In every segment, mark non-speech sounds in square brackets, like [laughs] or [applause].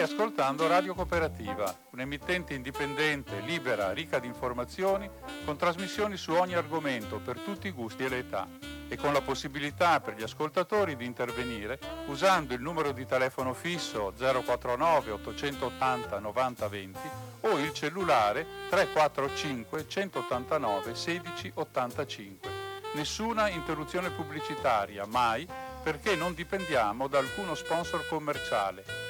Stai ascoltando Radio Cooperativa, un'emittente indipendente, libera, ricca di informazioni, con trasmissioni su ogni argomento per tutti i gusti e le età e con la possibilità per gli ascoltatori di intervenire usando il numero di telefono fisso 049 880 90 20 o il cellulare 345 189 16 85. Nessuna interruzione pubblicitaria, mai, perché non dipendiamo da alcuno sponsor commerciale.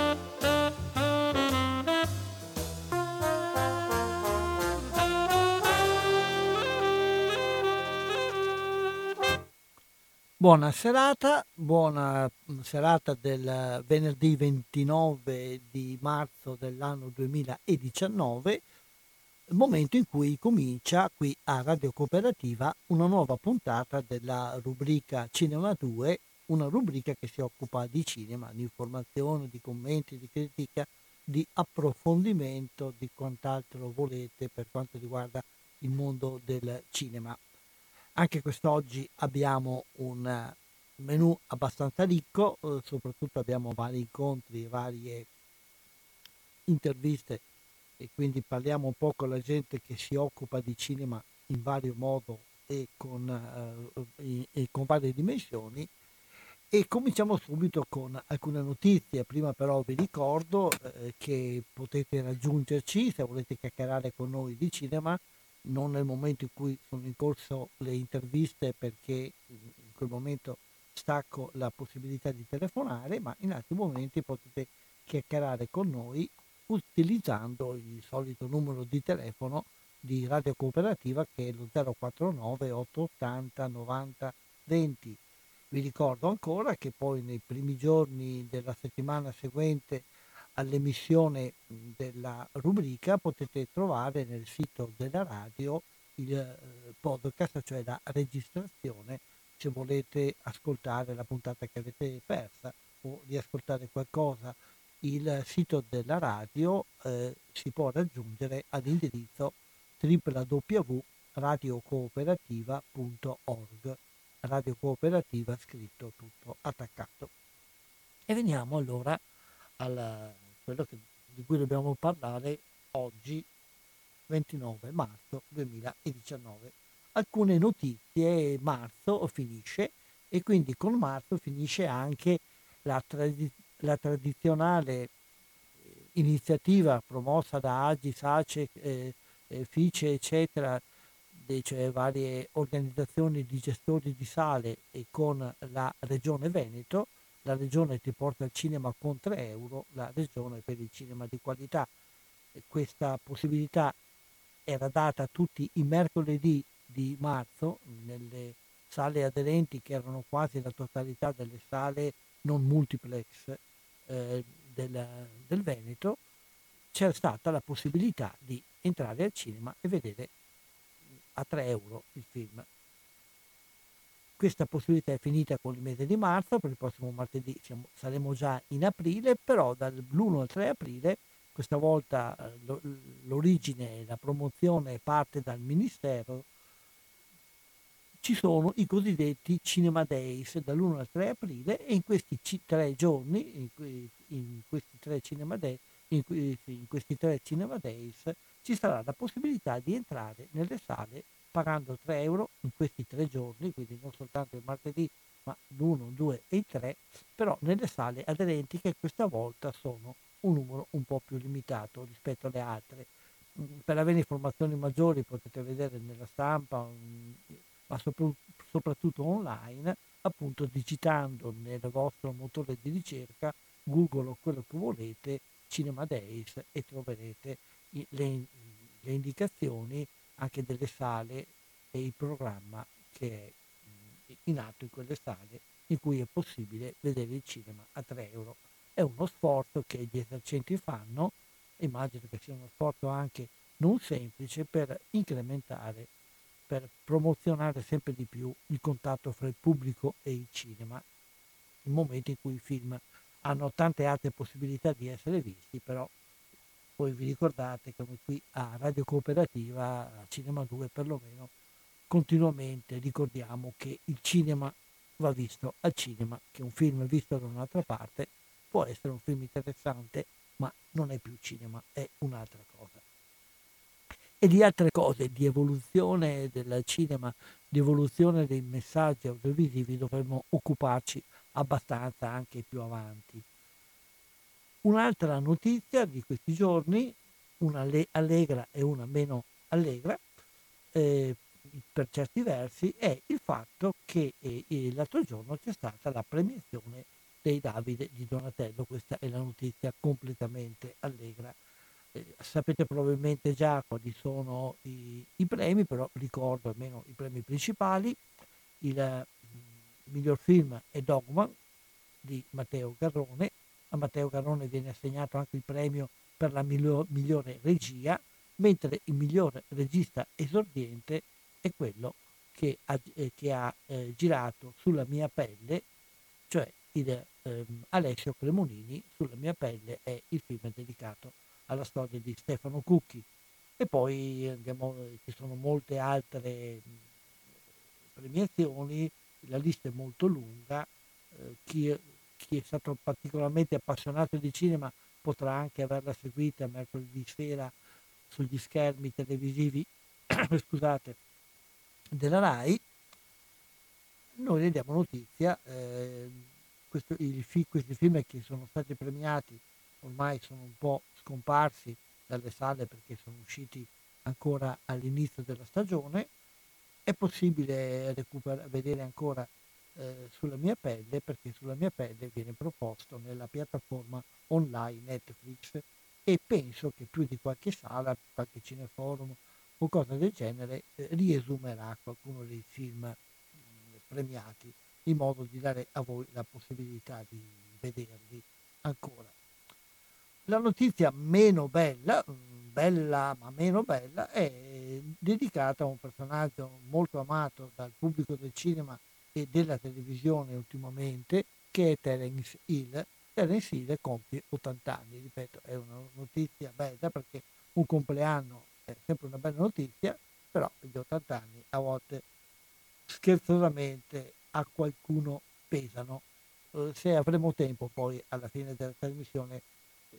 Buona serata, buona mm, serata del venerdì 29 di marzo dell'anno 2019, momento in cui comincia qui a Radio Cooperativa una nuova puntata della rubrica Cinema 2, una rubrica che si occupa di cinema, di informazione, di commenti, di critica, di approfondimento, di quant'altro volete per quanto riguarda il mondo del cinema. Anche quest'oggi abbiamo un menù abbastanza ricco, eh, soprattutto abbiamo vari incontri, varie interviste e quindi parliamo un po' con la gente che si occupa di cinema in vario modo e con, eh, e con varie dimensioni. E cominciamo subito con alcune notizie. Prima però vi ricordo eh, che potete raggiungerci se volete chiacchierare con noi di cinema non nel momento in cui sono in corso le interviste perché in quel momento stacco la possibilità di telefonare, ma in altri momenti potete chiacchierare con noi utilizzando il solito numero di telefono di Radio Cooperativa che è lo 049 880 90 20. Vi ricordo ancora che poi nei primi giorni della settimana seguente all'emissione della rubrica potete trovare nel sito della radio il eh, podcast, cioè la registrazione, se volete ascoltare la puntata che avete persa o riascoltare qualcosa. Il sito della radio eh, si può raggiungere all'indirizzo www.radiocooperativa.org Radio Cooperativa scritto tutto attaccato. E veniamo allora al quello che, di cui dobbiamo parlare oggi, 29 marzo 2019. Alcune notizie, marzo finisce e quindi con marzo finisce anche la, tradi- la tradizionale eh, iniziativa promossa da Agi, Sace, eh, eh, Fice, eccetera, cioè varie organizzazioni di gestori di sale e con la Regione Veneto, la regione ti porta al cinema con 3 euro, la regione per il cinema di qualità. Questa possibilità era data a tutti i mercoledì di marzo nelle sale aderenti che erano quasi la totalità delle sale non multiplex eh, del, del Veneto, c'era stata la possibilità di entrare al cinema e vedere a 3 euro il film. Questa possibilità è finita con il mese di marzo, per il prossimo martedì siamo, saremo già in aprile, però dall'1 al 3 aprile, questa volta eh, l'origine e la promozione parte dal Ministero, ci sono i cosiddetti Cinema Days dall'1 al 3 aprile e in questi tre giorni, in, questi tre Cinema Day, in, in questi tre Cinema Days, ci sarà la possibilità di entrare nelle sale pagando 3 euro in questi tre giorni, quindi non soltanto il martedì, ma l'1, 2 e il 3, però nelle sale aderenti che questa volta sono un numero un po' più limitato rispetto alle altre. Mm, per avere informazioni maggiori potete vedere nella stampa, mm, ma soprattutto online, appunto digitando nel vostro motore di ricerca Google o quello che volete Cinema Days e troverete le, le indicazioni anche delle sale e il programma che è in atto in quelle sale in cui è possibile vedere il cinema a 3 euro. È uno sforzo che gli esercenti fanno, immagino che sia uno sforzo anche non semplice per incrementare, per promozionare sempre di più il contatto fra il pubblico e il cinema, in momenti in cui i film hanno tante altre possibilità di essere visti, però voi vi ricordate come qui a Radio Cooperativa, a Cinema 2 perlomeno, continuamente ricordiamo che il cinema va visto al cinema, che un film visto da un'altra parte può essere un film interessante, ma non è più cinema, è un'altra cosa. E di altre cose, di evoluzione del cinema, di evoluzione dei messaggi audiovisivi dovremmo occuparci abbastanza anche più avanti. Un'altra notizia di questi giorni, una allegra e una meno allegra, eh, per certi versi, è il fatto che eh, l'altro giorno c'è stata la premiazione dei Davide di Donatello. Questa è la notizia completamente allegra. Eh, sapete probabilmente già quali sono i, i, premi, però ricordo almeno i premi principali. Il mh, miglior film è Dogma di Matteo Garrone. A Matteo Garrone viene assegnato anche il premio per la miglior, migliore regia, mentre il miglior regista esordiente è quello che ha, eh, che ha eh, girato sulla mia pelle, cioè il, ehm, Alessio Cremonini, sulla mia pelle è il film dedicato alla storia di Stefano Cucchi. E poi andiamo, ci sono molte altre premiazioni, la lista è molto lunga, eh, chi, chi, è stato particolarmente appassionato di cinema potrà anche averla seguita mercoledì sera sugli schermi televisivi [clears throat] scusate, della RAI, noi ne diamo notizia, eh, questo, il, questi film che sono stati premiati ormai sono un po' scomparsi dalle sale perché sono usciti ancora all'inizio della stagione, è possibile recuper- vedere ancora eh, sulla mia pelle perché sulla mia pelle viene proposto nella piattaforma online Netflix e penso che più di qualche sala, qualche cineforum o cose del genere eh, riesumerà qualcuno dei film mh, premiati in modo di dare a voi la possibilità di vederli ancora. La notizia meno bella, bella ma meno bella, è dedicata a un personaggio molto amato dal pubblico del cinema e della televisione ultimamente, che è Terence Hill. Terence Hill compie 80 anni, ripeto, è una notizia bella perché un compleanno è sempre una bella notizia, però gli 80 anni a volte scherzosamente a qualcuno pesano. Eh, se avremo tempo poi alla fine della trasmissione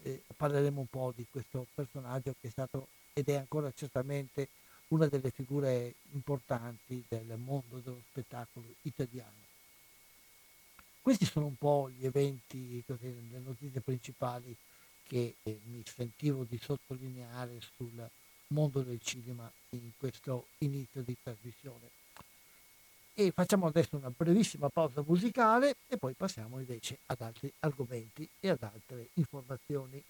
eh, parleremo un po' di questo personaggio che è stato ed è ancora certamente una delle figure importanti del mondo dello spettacolo italiano. Questi sono un po' gli eventi, così, le notizie principali che eh, mi sentivo di sottolineare sul mondo del cinema in questo inizio di trasmissione. E facciamo adesso una brevissima pausa musicale e poi passiamo invece ad altri argomenti e ad altre informazioni.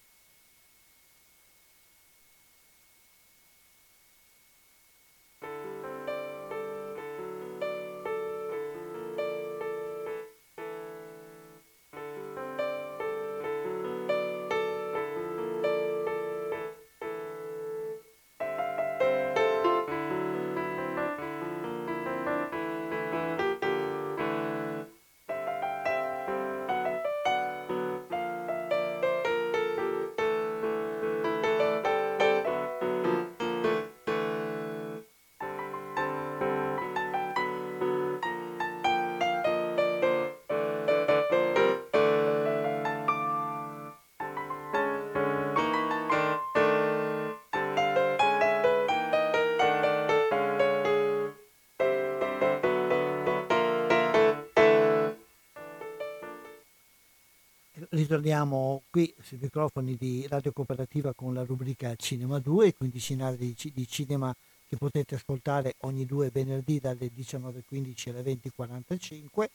Ritorniamo qui sui microfoni di Radio Cooperativa con la rubrica Cinema 2, quindicinale di, di cinema che potete ascoltare ogni due venerdì dalle 19.15 alle 20.45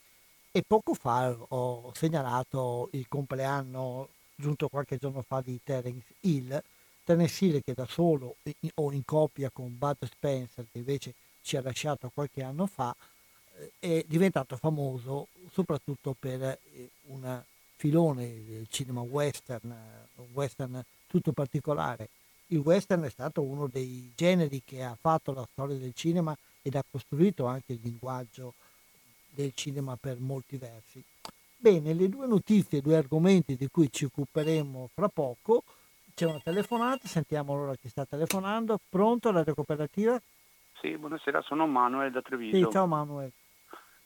e poco fa ho segnalato il compleanno giunto qualche giorno fa di Terence Hill. Terence Hill che da solo o in coppia con Bud Spencer, che invece ci ha lasciato qualche anno fa, eh, è diventato famoso soprattutto per eh, un filone del cinema western, western tutto particolare. Il western è stato uno dei generi che ha fatto la storia del cinema ed ha costruito anche il linguaggio del cinema per molti versi. Bene, le due notizie, due argomenti di cui ci occuperemo fra poco. C'è una telefonata, sentiamo allora chi sta telefonando. Pronto, la cooperativa? Sì, buonasera, sono Manuel da Treviso. Sì, ciao Manuel.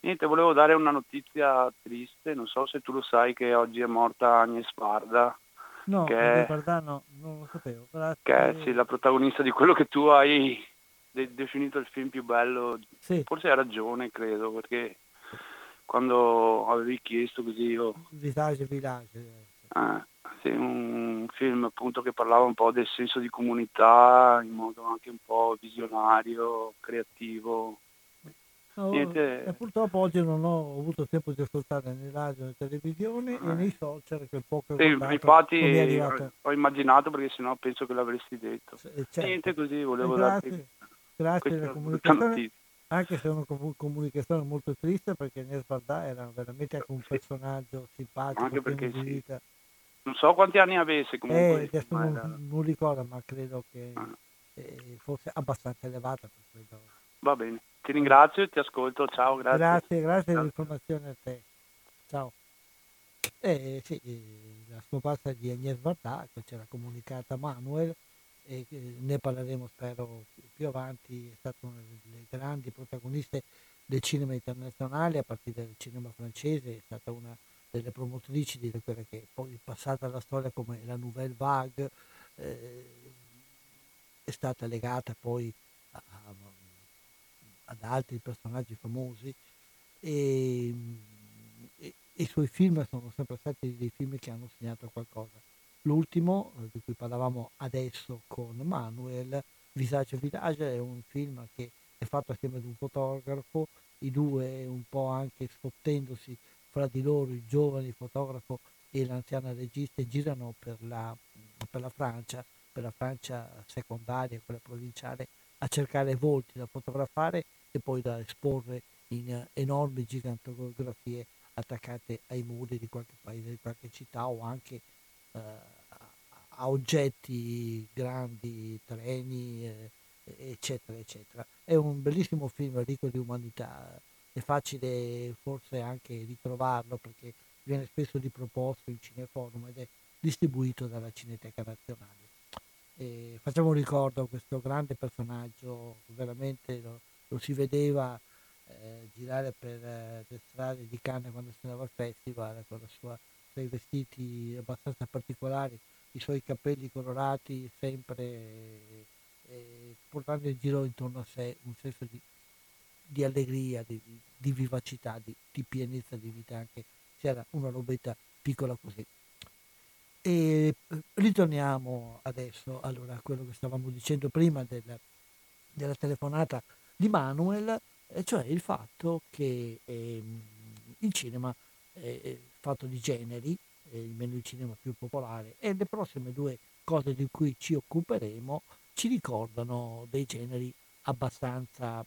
Niente, volevo dare una notizia triste, non so se tu lo sai che oggi è morta Agnes Barda. No, che Barda no, non lo sapevo. Grazie. Che è sì, la protagonista di quello che tu hai de- definito il film più bello. Sì. Forse hai ragione, credo, perché quando avevi chiesto così io... Visage Village. Eh, sì, un film appunto che parlava un po' del senso di comunità in modo anche un po' visionario, creativo. No, Niente... e purtroppo oggi non ho avuto tempo di ascoltare né radio né televisione eh. e nei social che poco sì, infatti ho immaginato perché sennò penso che l'avresti detto certo. niente così volevo grazie, darti grazie della comunicazione anche se è una comunicazione molto triste perché Nes Vardà era veramente anche un personaggio simpatico anche perché sì. non so quanti anni avesse comunque eh, non, era... non, ricordo ma credo che ah. eh, fosse abbastanza elevata per quello va bene ti ringrazio e ti ascolto, ciao, grazie. Grazie, grazie dell'informazione a te. Ciao. Eh, sì, la scomparsa di Agnès Varda, che c'era comunicata Manuel, e ne parleremo spero più avanti, è stata una delle grandi protagoniste del cinema internazionale, a partire dal cinema francese, è stata una delle promotrici di quella che poi è passata alla storia come la Nouvelle Vague, eh, è stata legata poi a, a ad altri personaggi famosi e, e, i suoi film sono sempre stati dei film che hanno segnato qualcosa. L'ultimo, eh, di cui parlavamo adesso con Manuel, Visage Village, è un film che è fatto assieme ad un fotografo, i due un po' anche sfottendosi fra di loro, il giovane fotografo e l'anziana regista, girano per la, per la Francia, per la Francia secondaria, quella provinciale, a cercare volti da fotografare e poi da esporre in enormi gigantografie attaccate ai muri di qualche paese, di qualche città o anche eh, a oggetti grandi, treni, eh, eccetera, eccetera. È un bellissimo film ricco di umanità, è facile forse anche ritrovarlo perché viene spesso riproposto in Cineforum ed è distribuito dalla Cineteca Nazionale. E facciamo un ricordo a questo grande personaggio, veramente lo, lo si vedeva eh, girare per eh, le strade di Cannes quando si andava al festival con sua, i suoi vestiti abbastanza particolari, i suoi capelli colorati sempre eh, portando in giro intorno a sé un senso di, di allegria, di, di vivacità, di, di, pienezza di vita anche se era una robetta piccola così. E eh, ritorniamo adesso allora, a quello che stavamo dicendo prima del, della telefonata di Manuel, cioè il fatto che eh, il cinema è fatto di generi, almeno il cinema più popolare, e le prossime due cose di cui ci occuperemo ci ricordano dei generi abbastanza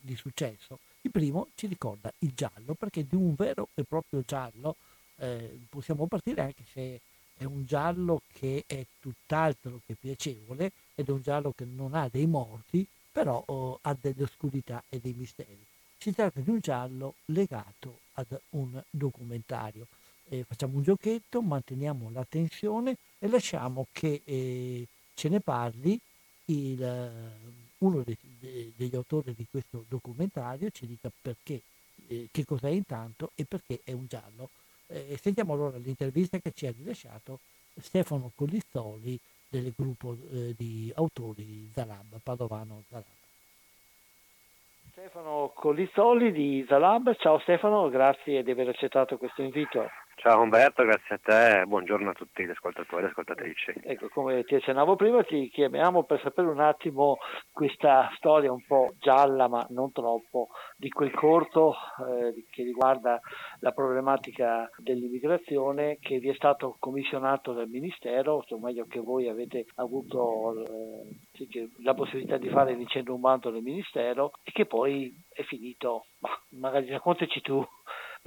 di successo. Il primo ci ricorda il giallo, perché di un vero e proprio giallo eh, possiamo partire anche se è un giallo che è tutt'altro che piacevole ed è un giallo che non ha dei morti, però oh, ha delle oscurità e dei misteri. Si tratta di un giallo legato ad un documentario. Eh, facciamo un giochetto, manteniamo la tensione e lasciamo che eh, ce ne parli il, eh, uno dei, de, degli autori di questo documentario, ci dica perché, eh, che cos'è intanto e perché è un giallo. Eh, sentiamo allora l'intervista che ci ha rilasciato Stefano Collizzoli del gruppo eh, di autori Zalab, Padovano Zalab. Stefano Collizzoli di Zalab, ciao Stefano, grazie di aver accettato questo invito. Ciao Umberto, grazie a te, buongiorno a tutti gli ascoltatori e ascoltatrici. Ecco, come ti accennavo prima, ti chiamiamo per sapere un attimo questa storia un po' gialla, ma non troppo, di quel corto eh, che riguarda la problematica dell'immigrazione che vi è stato commissionato dal Ministero, o meglio che voi avete avuto eh, la possibilità di fare dicendo un bando del Ministero e che poi è finito. Ma magari raccontaci tu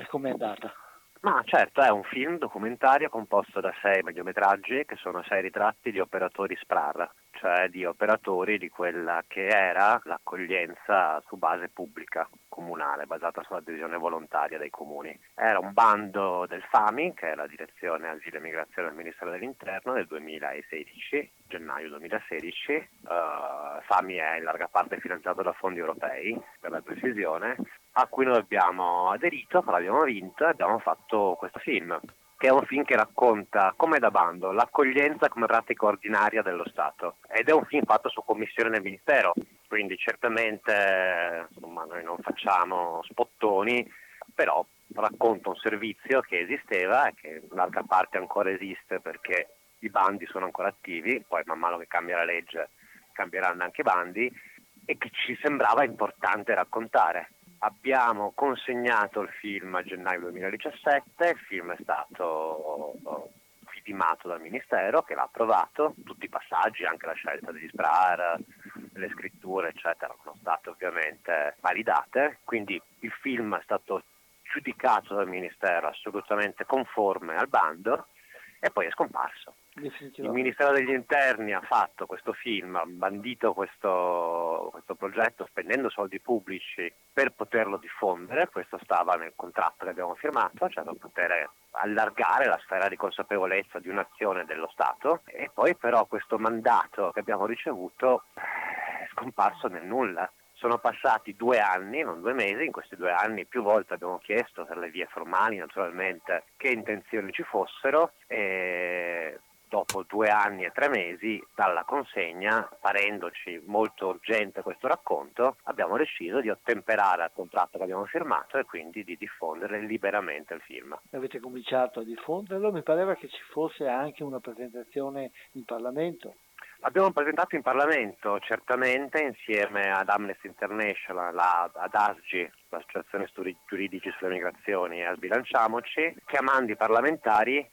come è andata. Ma certo, è un film documentario composto da sei mediometraggi che sono sei ritratti di operatori SPRAR, cioè di operatori di quella che era l'accoglienza su base pubblica comunale, basata sull'adesione volontaria dei comuni. Era un bando del FAMI, che è la direzione asilo e migrazione del Ministero dell'Interno, del 2016, gennaio 2016. Uh, FAMI è in larga parte finanziato da fondi europei, per la precisione, a cui noi abbiamo aderito, l'abbiamo vinto e abbiamo fatto questo film che è un film che racconta, come da bando, l'accoglienza come pratica ordinaria dello Stato. Ed è un film fatto su commissione del Ministero, quindi certamente insomma, noi non facciamo spottoni, però racconta un servizio che esisteva e che in larga parte ancora esiste perché i bandi sono ancora attivi, poi man mano che cambia la legge cambieranno anche i bandi. E che ci sembrava importante raccontare abbiamo consegnato il film a gennaio 2017, il film è stato fitimato dal Ministero che l'ha approvato, tutti i passaggi, anche la scelta degli SPRAR, le scritture eccetera sono state ovviamente validate, quindi il film è stato giudicato dal Ministero assolutamente conforme al bando e poi è scomparso. Il Ministero degli Interni ha fatto questo film, ha bandito questo, questo, progetto spendendo soldi pubblici per poterlo diffondere, questo stava nel contratto che abbiamo firmato, cioè per poter allargare la sfera di consapevolezza di un'azione dello Stato. E poi però questo mandato che abbiamo ricevuto è scomparso nel nulla. Sono passati due anni, non due mesi, in questi due anni più volte abbiamo chiesto per le vie formali naturalmente che intenzioni ci fossero e dopo due anni e tre mesi dalla consegna, parendoci molto urgente questo racconto, abbiamo deciso di ottemperare al contratto che abbiamo firmato e quindi di diffondere liberamente il film. Avete cominciato a diffonderlo, mi pareva che ci fosse anche una presentazione in Parlamento. L'abbiamo presentato in Parlamento certamente insieme ad Amnesty International, ad ASGI, l'Associazione Studi Giuridici sulle Migrazioni e al Bilanciamoci, chiamando i parlamentari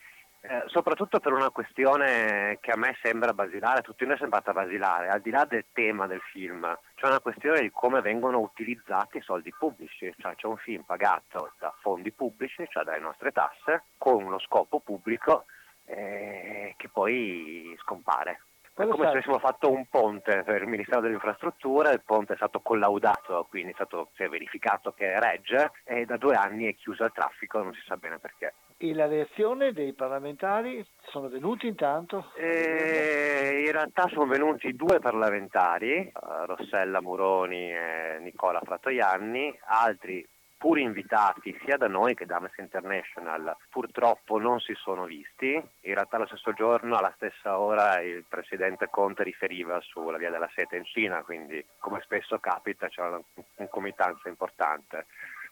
eh, soprattutto per una questione che a me sembra basilare, a tutti noi è sembrata basilare, al di là del tema del film, c'è una questione di come vengono utilizzati i soldi pubblici, cioè c'è un film pagato da fondi pubblici, cioè dalle nostre tasse, con uno scopo pubblico eh, che poi scompare. È come se avessimo fatto un ponte per il Ministero delle Infrastrutture, il ponte è stato collaudato, quindi è stato, si è verificato che regge e da due anni è chiuso al traffico, non si sa bene perché. E la reazione dei parlamentari? Sono venuti intanto? Eh, in realtà sono venuti due parlamentari, eh, Rossella Muroni e Nicola Fratoianni, altri pur invitati sia da noi che da Amnesty International, purtroppo non si sono visti. In realtà lo stesso giorno, alla stessa ora, il presidente Conte riferiva sulla via della sete in Cina, quindi come spesso capita c'è una concomitanza importante.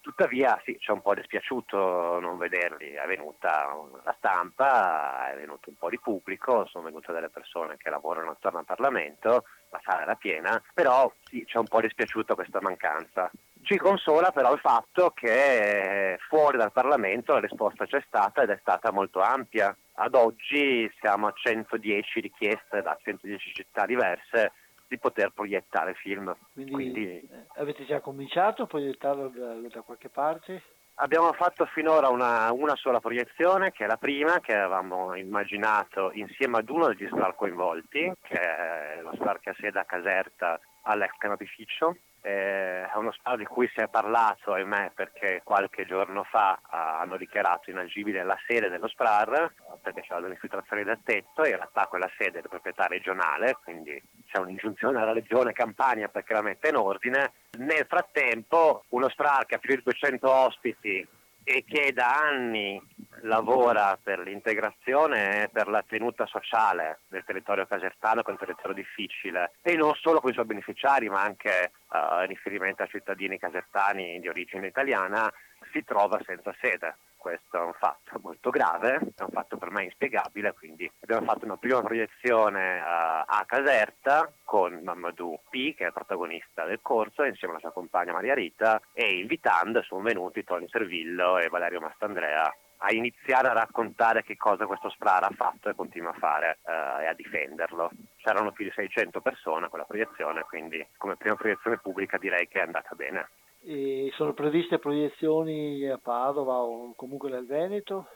Tuttavia sì, c'è un po' dispiaciuto non vederli, è venuta la stampa, è venuto un po' di pubblico, sono venute delle persone che lavorano attorno al Parlamento, la sala era piena, però sì, c'è un po' dispiaciuta questa mancanza. Ci consola però il fatto che fuori dal Parlamento la risposta c'è stata ed è stata molto ampia. Ad oggi siamo a 110 richieste da 110 città diverse di poter proiettare film. Quindi, Quindi eh, avete già cominciato a proiettarlo da, da qualche parte? Abbiamo fatto finora una, una, sola proiezione, che è la prima, che avevamo immaginato insieme ad uno degli SPAR coinvolti, che è lo SPAR che ha sede a Caserta all'ex canapificio, eh, è uno sparo di cui si è parlato, ahimè, perché qualche giorno fa hanno dichiarato inagibile la sede dello SPRAR perché c'è un'infiltrazione da tetto e in realtà quella sede è di proprietà regionale, quindi c'è un'ingiunzione alla regione Campania perché la metta in ordine. Nel frattempo uno SPRAR che ha più di 200 ospiti e che da anni lavora per l'integrazione e per la tenuta sociale del territorio casertano, che è un territorio difficile, e non solo con i suoi beneficiari, ma anche uh, in riferimento a cittadini casertani di origine italiana, si trova senza sede. Questo è un fatto molto grave, è un fatto per me inspiegabile, quindi abbiamo fatto una prima proiezione a, a Caserta con Mamadou P, che è il protagonista del corso, insieme alla sua compagna Maria Rita, e invitando sono venuti Tony Servillo e Valerio Mastandrea a iniziare a raccontare che cosa questo Sprara ha fatto e continua a fare eh, e a difenderlo. C'erano più di 600 persone a quella proiezione, quindi come prima proiezione pubblica direi che è andata bene. E sono previste proiezioni a Padova o comunque nel Veneto?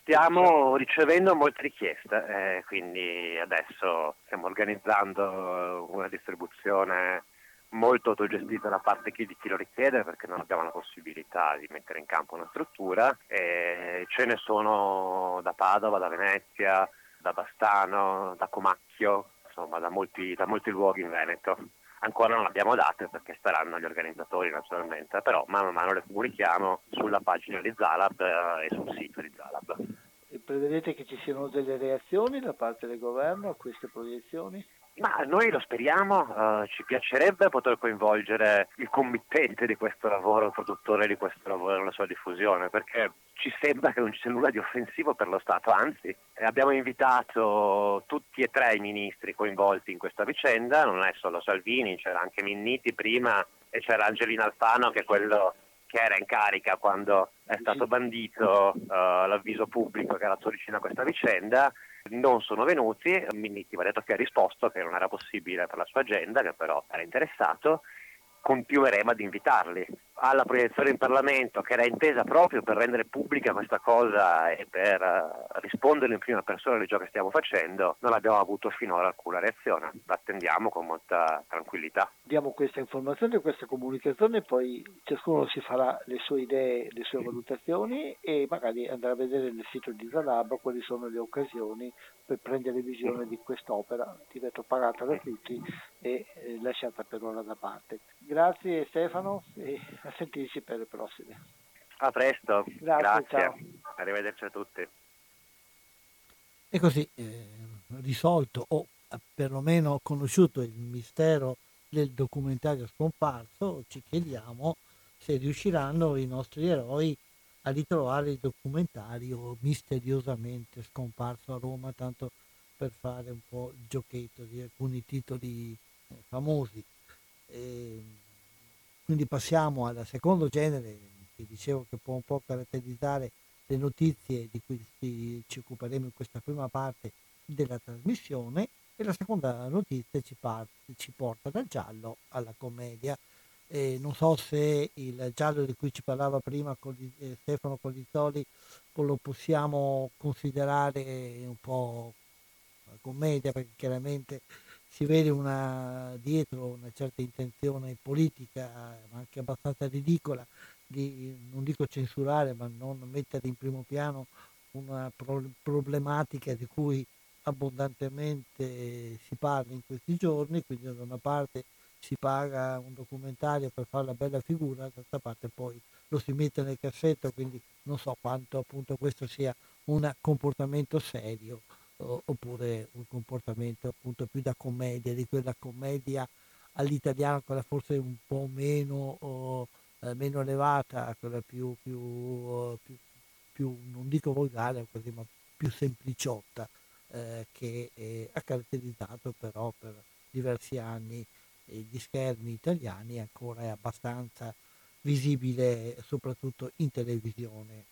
Stiamo ricevendo molte richieste, eh, quindi adesso stiamo organizzando una distribuzione molto autogestita da parte di chi lo richiede perché non abbiamo la possibilità di mettere in campo una struttura e ce ne sono da Padova, da Venezia, da Bastano, da Comacchio, insomma da molti, da molti luoghi in Veneto. Ancora non abbiamo date perché staranno gli organizzatori naturalmente, però mano a mano le comunichiamo sulla pagina di Zalab eh, e sul sito di Zalab. E prevedete che ci siano delle reazioni da parte del governo a queste proiezioni? Ma noi lo speriamo, uh, ci piacerebbe poter coinvolgere il committente di questo lavoro, il produttore di questo lavoro nella sua diffusione, perché ci sembra che non ci sia nulla di offensivo per lo Stato, anzi abbiamo invitato tutti e tre i ministri coinvolti in questa vicenda, non è solo Salvini, c'era anche Minniti prima e c'era Angelina Alfano che è quello che era in carica quando è stato bandito uh, l'avviso pubblico che era vicino a questa vicenda non sono venuti, Minniti mi ha detto che ha risposto che non era possibile per la sua agenda, che però era interessato continueremo ad invitarli alla proiezione in Parlamento che era intesa proprio per rendere pubblica questa cosa e per uh, rispondere in prima persona di ciò che stiamo facendo, non abbiamo avuto finora alcuna reazione. L'attendiamo con molta tranquillità. Diamo questa informazione, questa comunicazione, poi ciascuno si farà le sue idee, le sue valutazioni e magari andrà a vedere nel sito di Zalab quali sono le occasioni per prendere visione di quest'opera, ti vedo pagata da tutti e eh, lasciata per ora da parte. Grazie Stefano e a sentirci per le prossime. A presto, grazie. grazie. Arrivederci a tutti. E così, eh, risolto o perlomeno conosciuto il mistero del documentario scomparso, ci chiediamo se riusciranno i nostri eroi a ritrovare il documentario misteriosamente scomparso a Roma, tanto per fare un po' il giochetto di alcuni titoli eh, famosi. E quindi passiamo al secondo genere che dicevo che può un po' caratterizzare le notizie di cui ci occuperemo in questa prima parte della trasmissione e la seconda notizia ci, parte, ci porta dal giallo alla commedia. Eh, non so se il giallo di cui ci parlava prima con, eh, Stefano Colizzoli lo possiamo considerare un po' commedia perché chiaramente si vede una, dietro una certa intenzione politica, anche abbastanza ridicola, di, non dico censurare, ma non mettere in primo piano una pro- problematica di cui abbondantemente si parla in questi giorni, quindi da una parte si paga un documentario per fare la bella figura, dall'altra parte poi lo si mette nel cassetto, quindi non so quanto appunto questo sia un comportamento serio oppure un comportamento appunto più da commedia, di quella commedia all'italiano, quella forse un po' meno, oh, eh, meno elevata, quella più, più, più, più, non dico volgare, ma più sempliciotta, eh, che eh, ha caratterizzato però per diversi anni gli schermi italiani ancora è abbastanza visibile soprattutto in televisione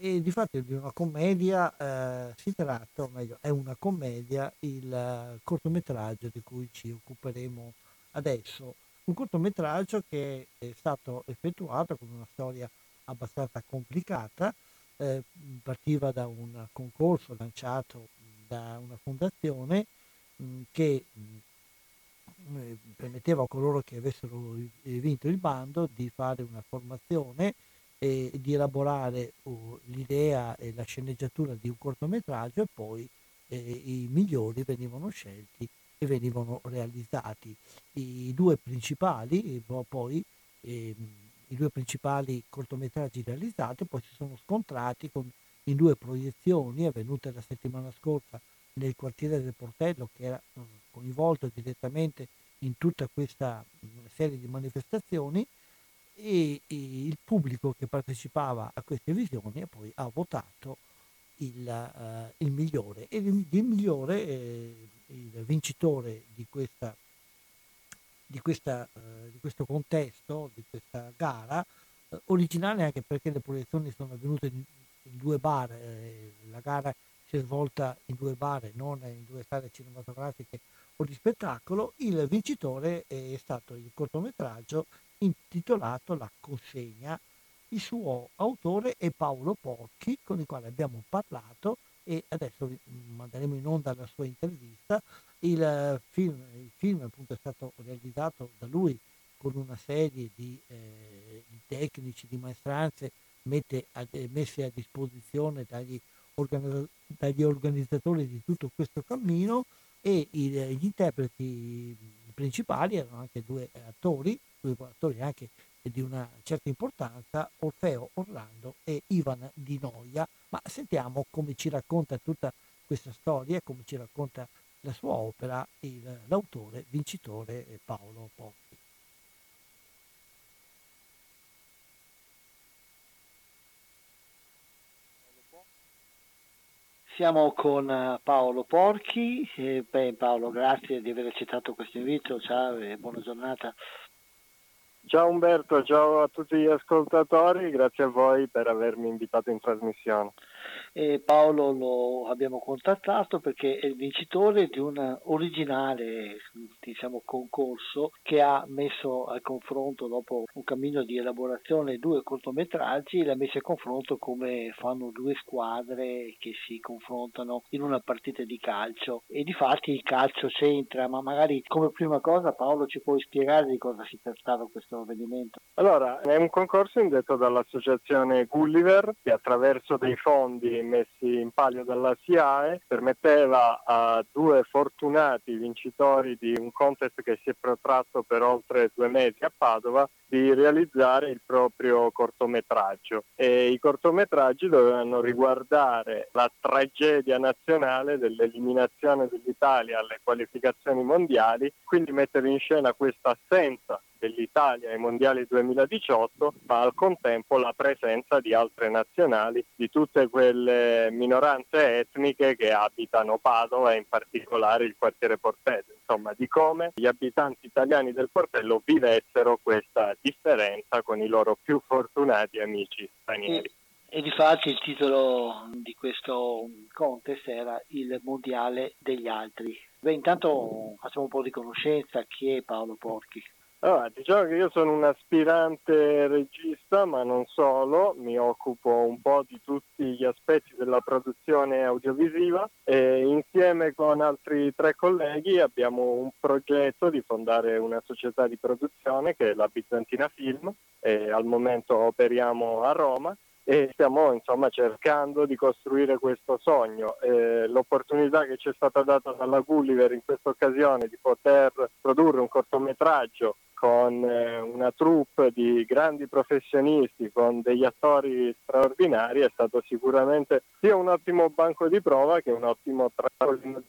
e di fatto di una commedia eh, si tratta, o meglio è una commedia il uh, cortometraggio di cui ci occuperemo adesso, un cortometraggio che è stato effettuato con una storia abbastanza complicata, eh, partiva da un concorso lanciato da una fondazione mh, che mh, permetteva a coloro che avessero vinto il bando di fare una formazione e di elaborare uh, l'idea e la sceneggiatura di un cortometraggio e poi eh, i migliori venivano scelti e venivano realizzati. I due principali, poi, eh, i due principali cortometraggi realizzati poi si sono scontrati con, in due proiezioni avvenute la settimana scorsa nel quartiere del Portello che era uh, coinvolto direttamente in tutta questa uh, serie di manifestazioni e, e, il pubblico che partecipava a queste visioni poi ha votato il, uh, il migliore. E il, il migliore, eh, il vincitore di, questa, di, questa, uh, di, questo contesto, di questa gara, uh, originale anche perché le proiezioni sono avvenute in, in due bar, eh, la gara si è svolta in due bar non in due sale cinematografiche o di spettacolo, il vincitore è stato il cortometraggio intitolato La consegna. Il suo autore è Paolo Porchi, con il quale abbiamo parlato e adesso manderemo in onda la sua intervista. Il film, il film appunto è stato realizzato da lui con una serie di, eh, di tecnici, di maestranze a, messe a disposizione dagli, organizz- dagli, organizzatori di tutto questo cammino e i, gli interpreti principali erano anche due attori due attori anche di una certa importanza, Orfeo Orlando e Ivan Di Noia, ma sentiamo come ci racconta tutta questa storia, come ci racconta la sua opera il, l'autore vincitore Paolo Porti. Siamo con Paolo Porchi. Eh, beh, Paolo, grazie di aver accettato questo invito. Ciao e buona giornata. Ciao Umberto, ciao a tutti gli ascoltatori, grazie a voi per avermi invitato in trasmissione. E Paolo lo abbiamo contattato perché è il vincitore di un originale diciamo, concorso che ha messo al confronto, dopo un cammino di elaborazione, due cortometraggi, l'ha messo a confronto come fanno due squadre che si confrontano in una partita di calcio. E di fatti il calcio c'entra, ma magari come prima cosa Paolo ci puoi spiegare di cosa si trattava questo avvenimento? Allora, è un concorso indetto dall'associazione Gulliver che attraverso dei fondi messi in palio dalla SIAE permetteva a due fortunati vincitori di un contest che si è protratto per oltre due mesi a Padova di realizzare il proprio cortometraggio. E i cortometraggi dovevano riguardare la tragedia nazionale dell'eliminazione dell'Italia alle qualificazioni mondiali, quindi mettere in scena questa assenza dell'Italia ai mondiali 2018, ma al contempo la presenza di altre nazionali, di tutte quelle minoranze etniche che abitano Padova e in particolare il quartiere Portello, insomma di come gli abitanti italiani del Portello vivessero questa differenza con i loro più fortunati amici stranieri. E difatti il titolo di questo contest era il mondiale degli altri. Beh, intanto facciamo un po' di conoscenza. Chi è Paolo Porchi? Allora, diciamo che io sono un aspirante regista, ma non solo, mi occupo un po' di tutti gli aspetti della produzione audiovisiva e insieme con altri tre colleghi abbiamo un progetto di fondare una società di produzione che è la Bizantina Film e al momento operiamo a Roma e stiamo insomma cercando di costruire questo sogno. Eh, l'opportunità che ci è stata data dalla Gulliver in questa occasione di poter produrre un cortometraggio con eh, una troupe di grandi professionisti, con degli attori straordinari, è stato sicuramente sia un ottimo banco di prova che un ottimo trampolino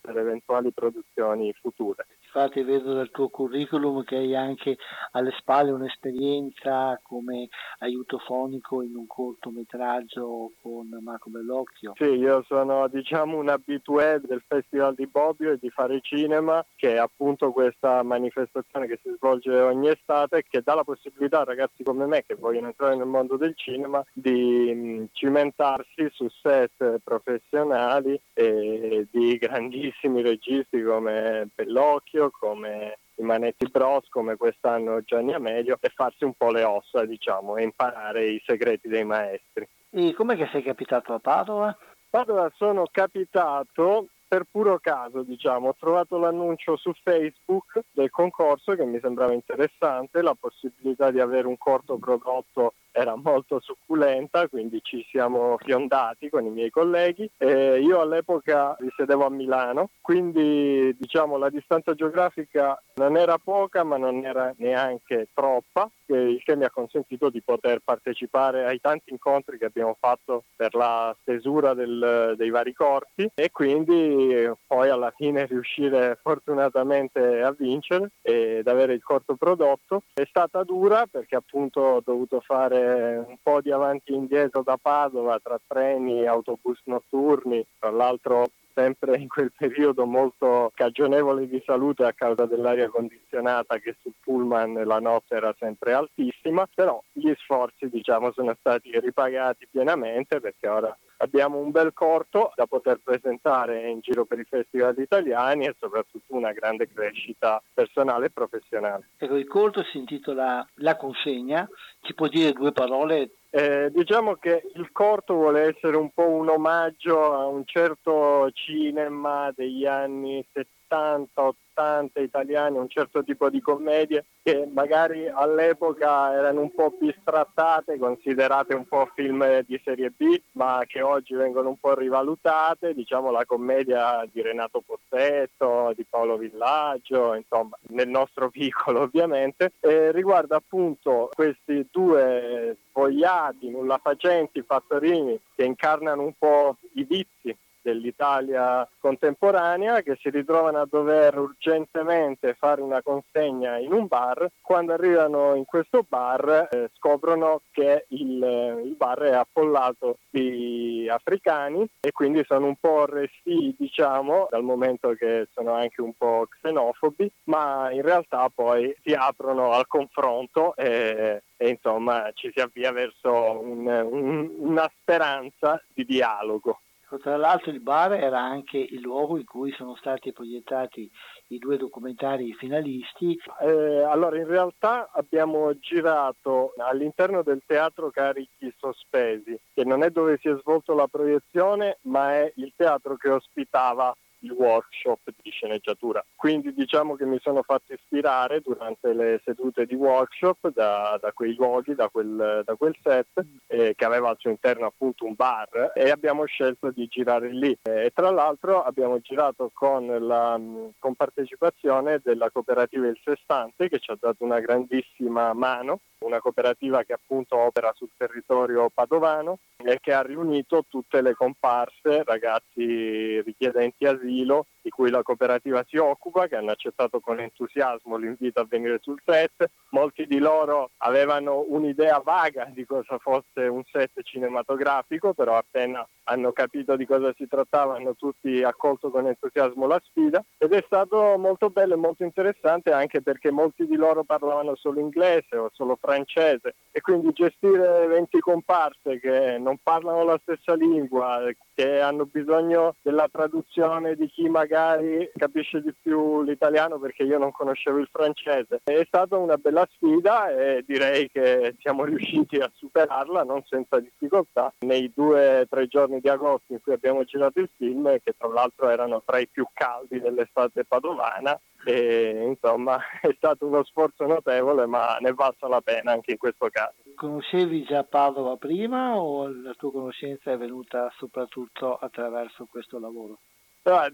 per eventuali produzioni future. Infatti vedo dal tuo curriculum che hai anche alle spalle un'esperienza come aiuto fonico in un cortometraggio con Marco Bellocchio. Sì, io sono diciamo un abitué del Festival di Bobbio e di Fare Cinema, che è appunto questa manifestazione che si svolge svolge ogni estate che dà la possibilità a ragazzi come me che vogliono entrare nel mondo del cinema di mm, cimentarsi su set professionali e di grandissimi registi come Bellocchio, come i Manetti Bros come quest'anno Gianni Amelio e farsi un po' le ossa diciamo e imparare i segreti dei maestri. E com'è che sei capitato a Padova? Padova sono capitato per puro caso, diciamo, ho trovato l'annuncio su Facebook del concorso che mi sembrava interessante, la possibilità di avere un corto prodotto era molto succulenta, quindi ci siamo fiondati con i miei colleghi. E io all'epoca risiedevo a Milano, quindi diciamo la distanza geografica non era poca ma non era neanche troppa, il che mi ha consentito di poter partecipare ai tanti incontri che abbiamo fatto per la stesura del, dei vari corti e quindi poi alla fine riuscire fortunatamente a vincere ed avere il corto prodotto. È stata dura perché appunto ho dovuto fare un po' di avanti e indietro da Padova tra treni, autobus notturni, tra l'altro sempre in quel periodo molto cagionevole di salute a causa dell'aria condizionata che sul pullman la notte era sempre altissima, però gli sforzi diciamo sono stati ripagati pienamente perché ora abbiamo un bel corto da poter presentare in giro per i festival italiani e soprattutto una grande crescita personale e professionale. Ecco, il corto si intitola La consegna, ci può dire due parole eh, diciamo che il corto vuole essere un po' un omaggio a un certo cinema degli anni 70, 80 italiani, un certo tipo di commedie che magari all'epoca erano un po' bistrattate, considerate un po' film di serie B, ma che oggi vengono un po' rivalutate, diciamo la commedia di Renato Pozzetto, di Paolo Villaggio, insomma, nel nostro piccolo ovviamente, e riguarda appunto questi due svogliati, nullafacenti fattorini che incarnano un po' i vizi dell'Italia contemporanea che si ritrovano a dover urgentemente fare una consegna in un bar. Quando arrivano in questo bar eh, scoprono che il, il, bar è appollato di africani e quindi sono un po' resti, diciamo, dal momento che sono anche un po' xenofobi, ma in realtà poi si aprono al confronto e, e insomma ci si avvia verso un, un, una speranza di dialogo. Tra l'altro il bar era anche il luogo in cui sono stati proiettati i due documentari finalisti. Eh, allora in realtà abbiamo girato all'interno del teatro Carichi Sospesi, che non è dove si è svolto la proiezione, ma è il teatro che ospitava il workshop di sceneggiatura. Quindi diciamo che mi sono fatto ispirare durante le sedute di workshop da, da quei luoghi, da quel, da quel set eh, che aveva al suo interno appunto un bar e abbiamo scelto di girare lì. E tra l'altro abbiamo girato con la con partecipazione della cooperativa Il Sestante che ci ha dato una grandissima mano una cooperativa che appunto opera sul territorio padovano e che ha riunito tutte le comparse, ragazzi richiedenti asilo, di cui la cooperativa si occupa, che hanno accettato con entusiasmo l'invito a venire sul set. Molti di loro avevano un'idea vaga di cosa fosse un set cinematografico, però appena hanno capito di cosa si trattava hanno tutti accolto con entusiasmo la sfida ed è stato molto bello e molto interessante anche perché molti di loro parlavano solo inglese o solo francese e quindi gestire 20 comparse che non parlano la stessa lingua, che hanno bisogno della traduzione di chi magari capisce di più l'italiano perché io non conoscevo il francese. È stata una bella sfida e direi che siamo [laughs] riusciti a superarla non senza difficoltà nei due o tre giorni di agosto in cui abbiamo girato il film che tra l'altro erano tra i più caldi dell'estate padovana e insomma [laughs] è stato uno sforzo notevole ma ne valsa la pena anche in questo caso. Conoscevi già Padova prima o la tua conoscenza è venuta soprattutto attraverso questo lavoro?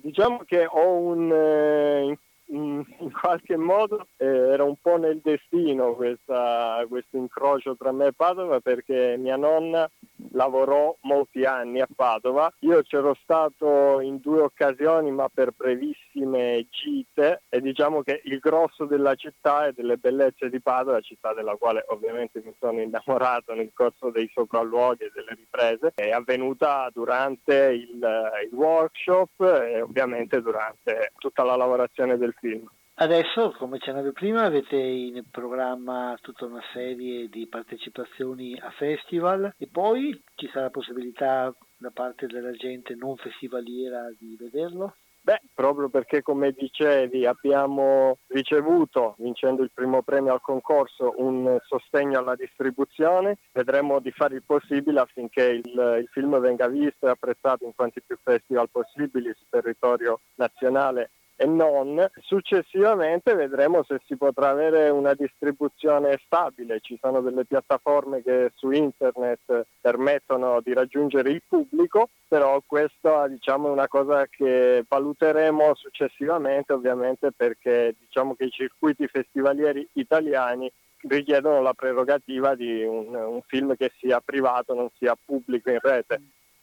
Diciamo che ho un, eh, in, qualche modo eh, era un po' nel destino questa, questo incrocio tra me e Padova perché mia nonna lavorò molti anni a Padova. Io c'ero stato in due occasioni ma per brevissime gite e diciamo che il grosso della città e delle bellezze di Padova, città della quale ovviamente mi sono innamorato nel corso dei sopralluoghi e delle riprese, è avvenuta durante il, il workshop e ovviamente durante tutta la lavorazione del film. Adesso, come accennavi prima, avete in programma tutta una serie di partecipazioni a festival e poi ci sarà possibilità da parte della gente non festivaliera di vederlo? Beh, proprio perché come dicevi abbiamo ricevuto, vincendo il primo premio al concorso, un sostegno alla distribuzione, vedremo di fare il possibile affinché il, il film venga visto e apprezzato in quanti più festival possibili sul territorio nazionale e non. Successivamente vedremo se si potrà avere una distribuzione stabile. Ci sono delle piattaforme che su internet permettono di raggiungere il pubblico, però questa diciamo, è una cosa che valuteremo successivamente ovviamente perché diciamo che i circuiti festivalieri italiani richiedono la prerogativa di un, un film che sia privato, non sia pubblico in rete.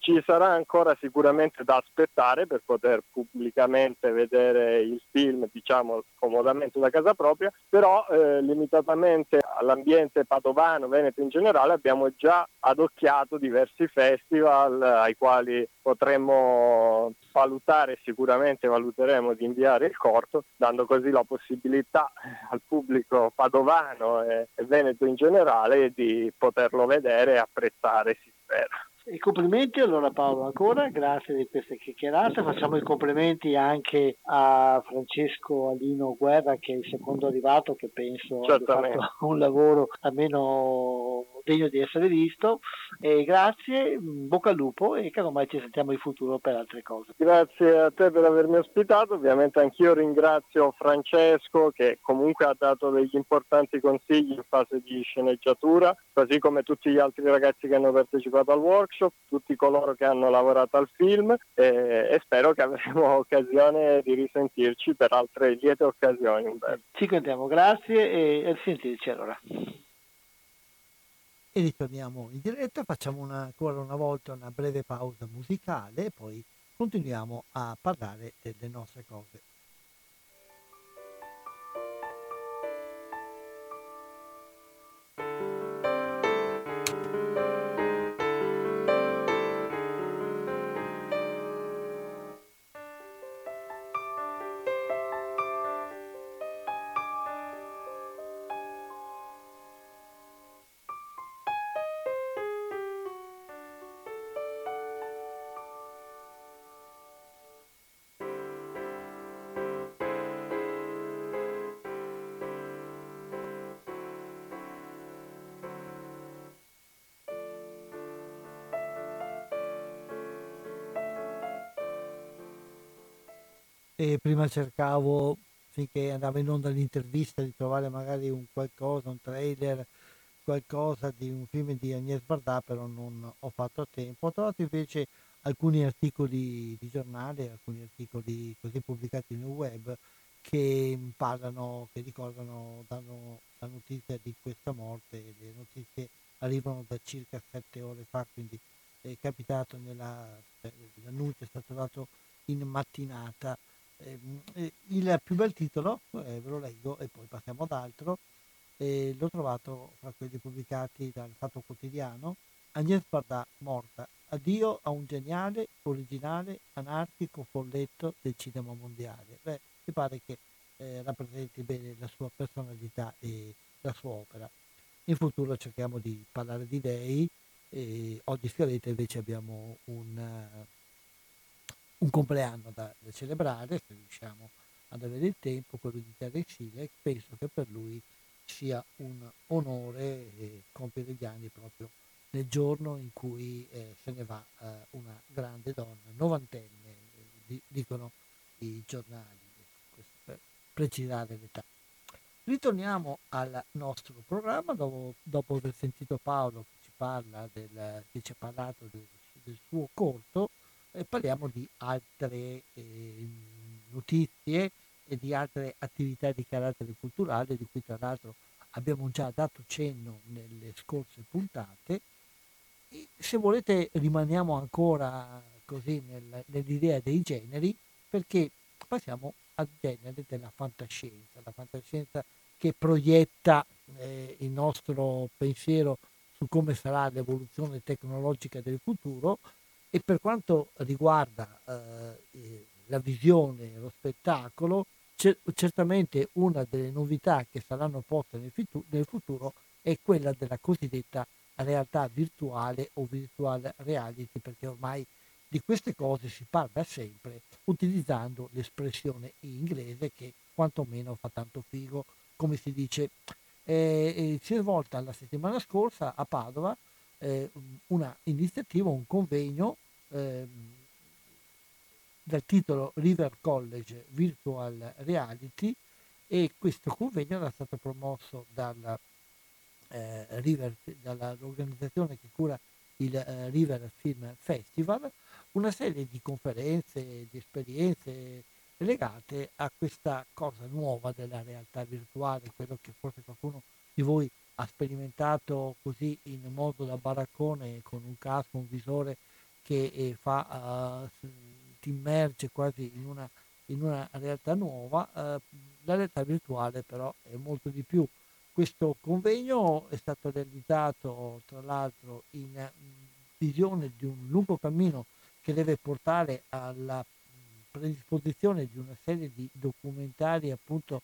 Ci sarà ancora sicuramente da aspettare per poter pubblicamente vedere il film, diciamo, comodamente da casa propria, però eh, limitatamente all'ambiente padovano, veneto in generale, abbiamo già adocchiato diversi festival ai quali potremmo valutare, sicuramente valuteremo di inviare il corto, dando così la possibilità al pubblico padovano e, e veneto in generale di poterlo vedere e apprezzare, si spera. I complimenti allora Paolo ancora, grazie di queste chiacchierate, facciamo i complimenti anche a Francesco Alino Guerra che è il secondo arrivato che penso abbia fatto un lavoro almeno degno di essere visto. E grazie, bocca al lupo e che ormai ci sentiamo in futuro per altre cose. Grazie a te per avermi ospitato, ovviamente anch'io ringrazio Francesco che comunque ha dato degli importanti consigli in fase di sceneggiatura, così come tutti gli altri ragazzi che hanno partecipato al workshop workshop, tutti coloro che hanno lavorato al film e, e spero che avremo [laughs] occasione di risentirci per altre liete occasioni. Umberto. Ci contiamo, grazie e a risentirci allora. E ritorniamo in diretta, facciamo una, ancora una volta una breve pausa musicale e poi continuiamo a parlare delle nostre cose. E prima cercavo finché andava in onda l'intervista di trovare magari un qualcosa, un trailer, qualcosa di un film di Agnès Bardà, però non ho fatto tempo. Ho trovato invece alcuni articoli di giornale, alcuni articoli così pubblicati nel web che parlano, che ricordano, danno la notizia di questa morte. Le notizie arrivano da circa sette ore fa, quindi è capitato nella, l'annuncio è stato dato in mattinata eh, il più bel titolo, eh, ve lo leggo e poi passiamo ad altro, l'ho trovato fra quelli pubblicati dal Fatto Quotidiano, Agnès Bardà morta, addio a un geniale, originale, anarchico folletto del cinema mondiale. Beh, mi pare che eh, rappresenti bene la sua personalità e la sua opera. In futuro cerchiamo di parlare di lei, oggi Fioretta invece abbiamo un un compleanno da, celebrare, se riusciamo ad avere il tempo, quello di Terry Sile, penso che per lui sia un onore eh, compiere gli anni proprio nel giorno in cui eh, se ne va eh, una grande donna, novantenne, eh, di, dicono i giornali, per precisare l'età. Ritorniamo al nostro programma dopo, dopo aver sentito Paolo che ci parla del, che ci ha parlato del, del suo corto eh, parliamo di altre eh, notizie e di altre attività di carattere culturale di cui tra l'altro abbiamo già dato cenno nelle scorse puntate. E se volete rimaniamo ancora così nel, nell'idea dei generi perché passiamo al genere della fantascienza, la fantascienza che proietta eh, il nostro pensiero su come sarà l'evoluzione tecnologica del futuro, e per quanto riguarda eh, la visione, lo spettacolo, certamente una delle novità che saranno poste nel, fitu- nel futuro è quella della cosiddetta realtà virtuale o virtual reality, perché ormai di queste cose si parla sempre utilizzando l'espressione inglese che quantomeno fa tanto figo, come si dice. Eh, si è svolta la settimana scorsa a Padova eh, una iniziativa, un convegno eh, dal titolo River College Virtual Reality e questo convegno era stato promosso dalla, eh, River, dall'organizzazione che cura il eh, River Film Festival, una serie di conferenze, di esperienze legate a questa cosa nuova della realtà virtuale, quello che forse qualcuno di voi ha sperimentato così in modo da baraccone con un casco, un visore che eh, fa, uh, ti immerge quasi in una, in una realtà nuova. Uh, la realtà virtuale però è molto di più. Questo convegno è stato realizzato tra l'altro in visione di un lungo cammino che deve portare alla predisposizione di una serie di documentari appunto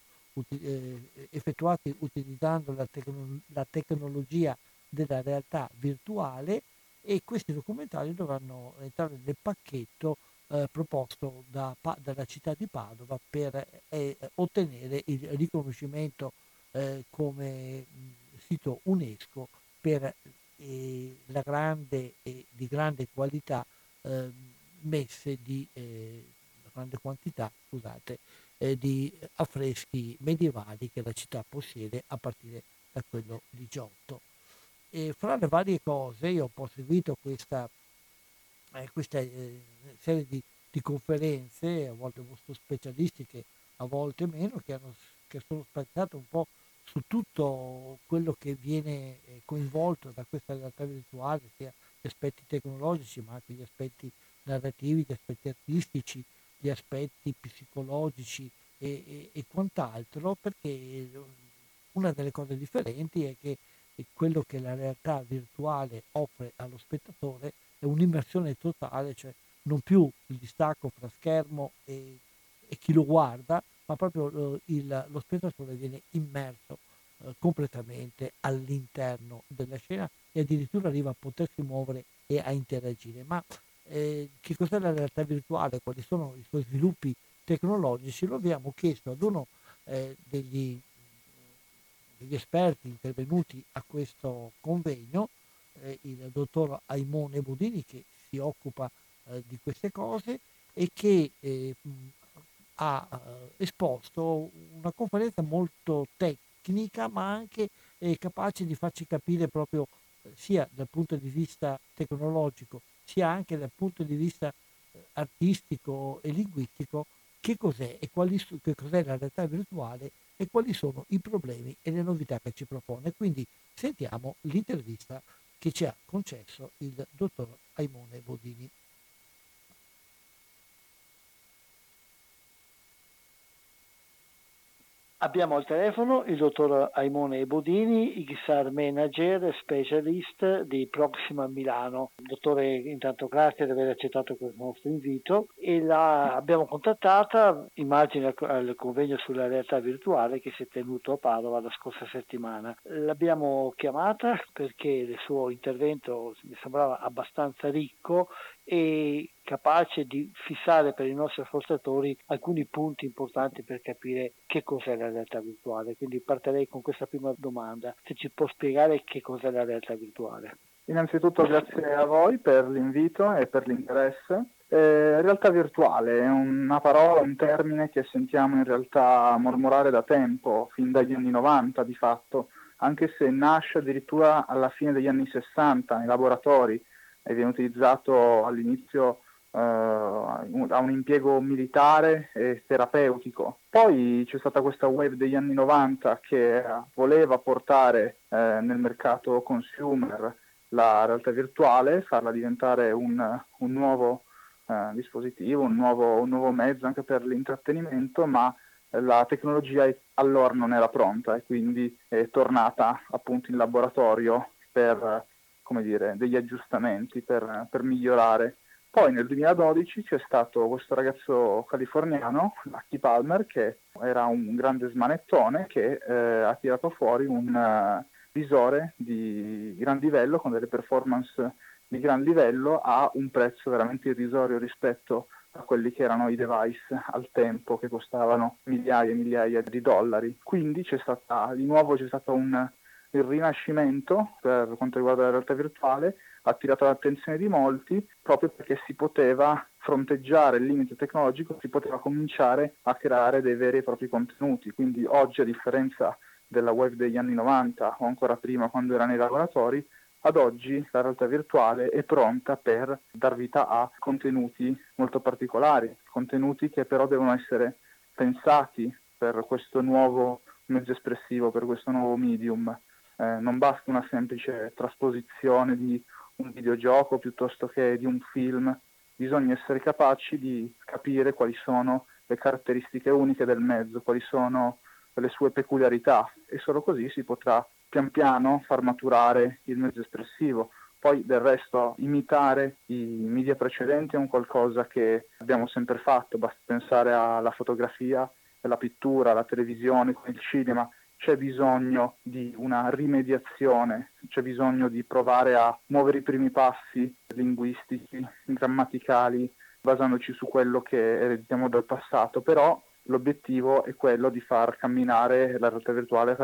effettuati utilizzando la, tecno- la, tecnologia della realtà virtuale e questi documentari dovranno entrare nel pacchetto eh, proposto da, dalla città di Padova per eh, ottenere il riconoscimento eh, come sito UNESCO per eh, la grande e di grande qualità ehm, messe di grande quantità scusate, eh, di affreschi medievali che la città possiede a partire da quello di Giotto. E fra le varie cose io ho seguito questa, eh, questa eh, serie di, di, conferenze, a volte molto specialistiche, a volte meno, che, hanno, che sono spaziate un po' su tutto quello che viene eh, coinvolto da questa realtà virtuale, sia gli aspetti tecnologici ma anche gli aspetti narrativi, gli aspetti artistici, gli aspetti psicologici e, e, e quant'altro, perché una delle cose differenti è che quello che la realtà virtuale offre allo spettatore è un'immersione totale, cioè non più il distacco fra schermo e, e chi lo guarda, ma proprio il, lo spettatore viene immerso eh, completamente all'interno della scena e addirittura arriva a potersi muovere e a interagire. Ma eh, che cos'è la realtà virtuale, quali sono i suoi sviluppi tecnologici, lo abbiamo chiesto ad uno eh, degli, degli, esperti intervenuti a questo convegno, eh, il dottor Aimone Budini, che si occupa eh, di queste cose e che eh, ha esposto una conferenza molto tecnica, ma anche capace di farci capire proprio sia dal punto di vista tecnologico sia anche dal punto di vista eh, artistico e linguistico che cos'è e quali, che cos'è la realtà virtuale e quali sono i problemi e le novità che ci propone. Quindi sentiamo l'intervista che ci ha concesso il dottor Aimone Bodini. Abbiamo al telefono il dottor Aimone Bodini, XR Manager Specialist di Proxima Milano. Dottore, intanto grazie di aver accettato questo nostro invito e l'abbiamo contattata in margine al convegno sulla realtà virtuale che si è tenuto a Padova la scorsa settimana. L'abbiamo chiamata perché il suo intervento mi sembrava abbastanza ricco e capace di fissare per i nostri ascoltatori alcuni punti importanti per capire che cos'è la realtà virtuale. Quindi partirei con questa prima domanda, se ci può spiegare che cos'è la realtà virtuale. Innanzitutto grazie a voi per l'invito e per l'interesse. Eh, realtà virtuale è una parola, un termine che sentiamo in realtà mormorare da tempo, fin dagli anni 90 di fatto, anche se nasce addirittura alla fine degli anni 60 nei laboratori e viene utilizzato all'inizio uh, a un impiego militare e terapeutico. Poi c'è stata questa wave degli anni 90 che voleva portare eh, nel mercato consumer la realtà virtuale, farla diventare un, un nuovo eh, dispositivo, un nuovo, un nuovo mezzo anche per l'intrattenimento, ma la tecnologia allora non era pronta e quindi è tornata appunto in laboratorio per come dire, degli aggiustamenti per, per, migliorare. Poi nel 2012 c'è stato questo ragazzo californiano, Lucky Palmer, che era un grande smanettone che eh, ha tirato fuori un uh, visore di gran livello con delle performance di gran livello a un prezzo veramente irrisorio rispetto a quelli che erano i device al tempo che costavano migliaia e migliaia di dollari. Quindi c'è stata, di nuovo c'è stato un il rinascimento per quanto riguarda la realtà virtuale ha attirato l'attenzione di molti proprio perché si poteva fronteggiare il limite tecnologico, si poteva cominciare a creare dei veri e propri contenuti. Quindi oggi, a differenza della web degli anni 90 o ancora prima quando era nei laboratori, ad oggi la realtà virtuale è pronta per dar vita a contenuti molto particolari, contenuti che però devono essere pensati per questo nuovo mezzo espressivo, per questo nuovo medium. Eh, non basta una semplice trasposizione di un videogioco piuttosto che di un film, bisogna essere capaci di capire quali sono le caratteristiche uniche del mezzo, quali sono le sue peculiarità. E solo così si potrà pian piano far maturare il mezzo espressivo. Poi del resto imitare i media precedenti è un qualcosa che abbiamo sempre fatto, basta pensare alla fotografia, alla pittura, alla televisione, il cinema, c'è bisogno di una rimediazione, c'è bisogno di provare a muovere i primi passi linguistici, grammaticali, basandoci su quello che ereditiamo dal passato, però l'obiettivo è quello di far camminare la realtà virtuale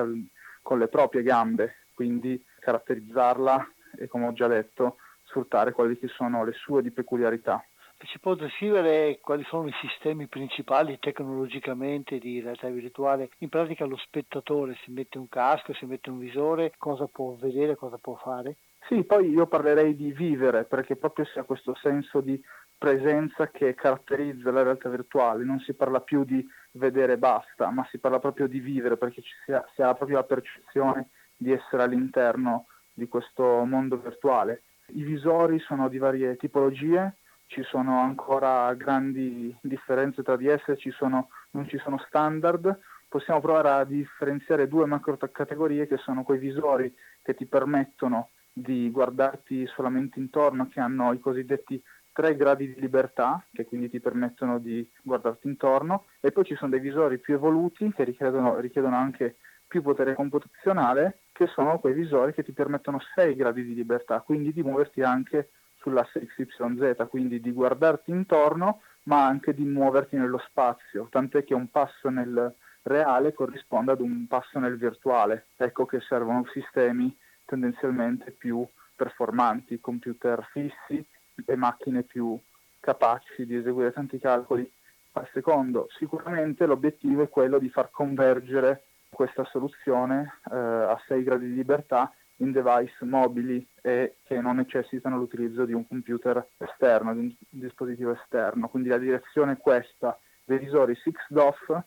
con le proprie gambe, quindi caratterizzarla e come ho già detto sfruttare quelle che sono le sue di peculiarità ci può descrivere quali sono i sistemi principali tecnologicamente di realtà virtuale? In pratica lo spettatore si mette un casco, si mette un visore, cosa può vedere, cosa può fare? Sì, poi io parlerei di vivere perché proprio si ha questo senso di presenza che caratterizza la realtà virtuale, non si parla più di vedere e basta, ma si parla proprio di vivere perché si ha, si ha proprio la percezione di essere all'interno di questo mondo virtuale. I visori sono di varie tipologie, ci sono ancora grandi differenze tra di esse, ci sono, non ci sono standard. Possiamo provare a differenziare due macro categorie che sono quei visori che ti permettono di guardarti solamente intorno, che hanno i cosiddetti tre gradi di libertà, che quindi ti permettono di guardarti intorno, e poi ci sono dei visori più evoluti che richiedono, richiedono anche più potere computazionale, che sono quei visori che ti permettono sei gradi di libertà, quindi di muoverti anche sull'asse XYZ, quindi di guardarti intorno ma anche di muoverti nello spazio, tant'è che un passo nel reale corrisponde ad un passo nel virtuale. Ecco che servono sistemi tendenzialmente più performanti, computer fissi e macchine più capaci di eseguire tanti calcoli al secondo. Sicuramente l'obiettivo è quello di far convergere questa soluzione eh, a 6 gradi di libertà in device mobili e che non necessitano l'utilizzo di un computer esterno, di un dispositivo esterno. Quindi la direzione è questa, dei visori 6DOF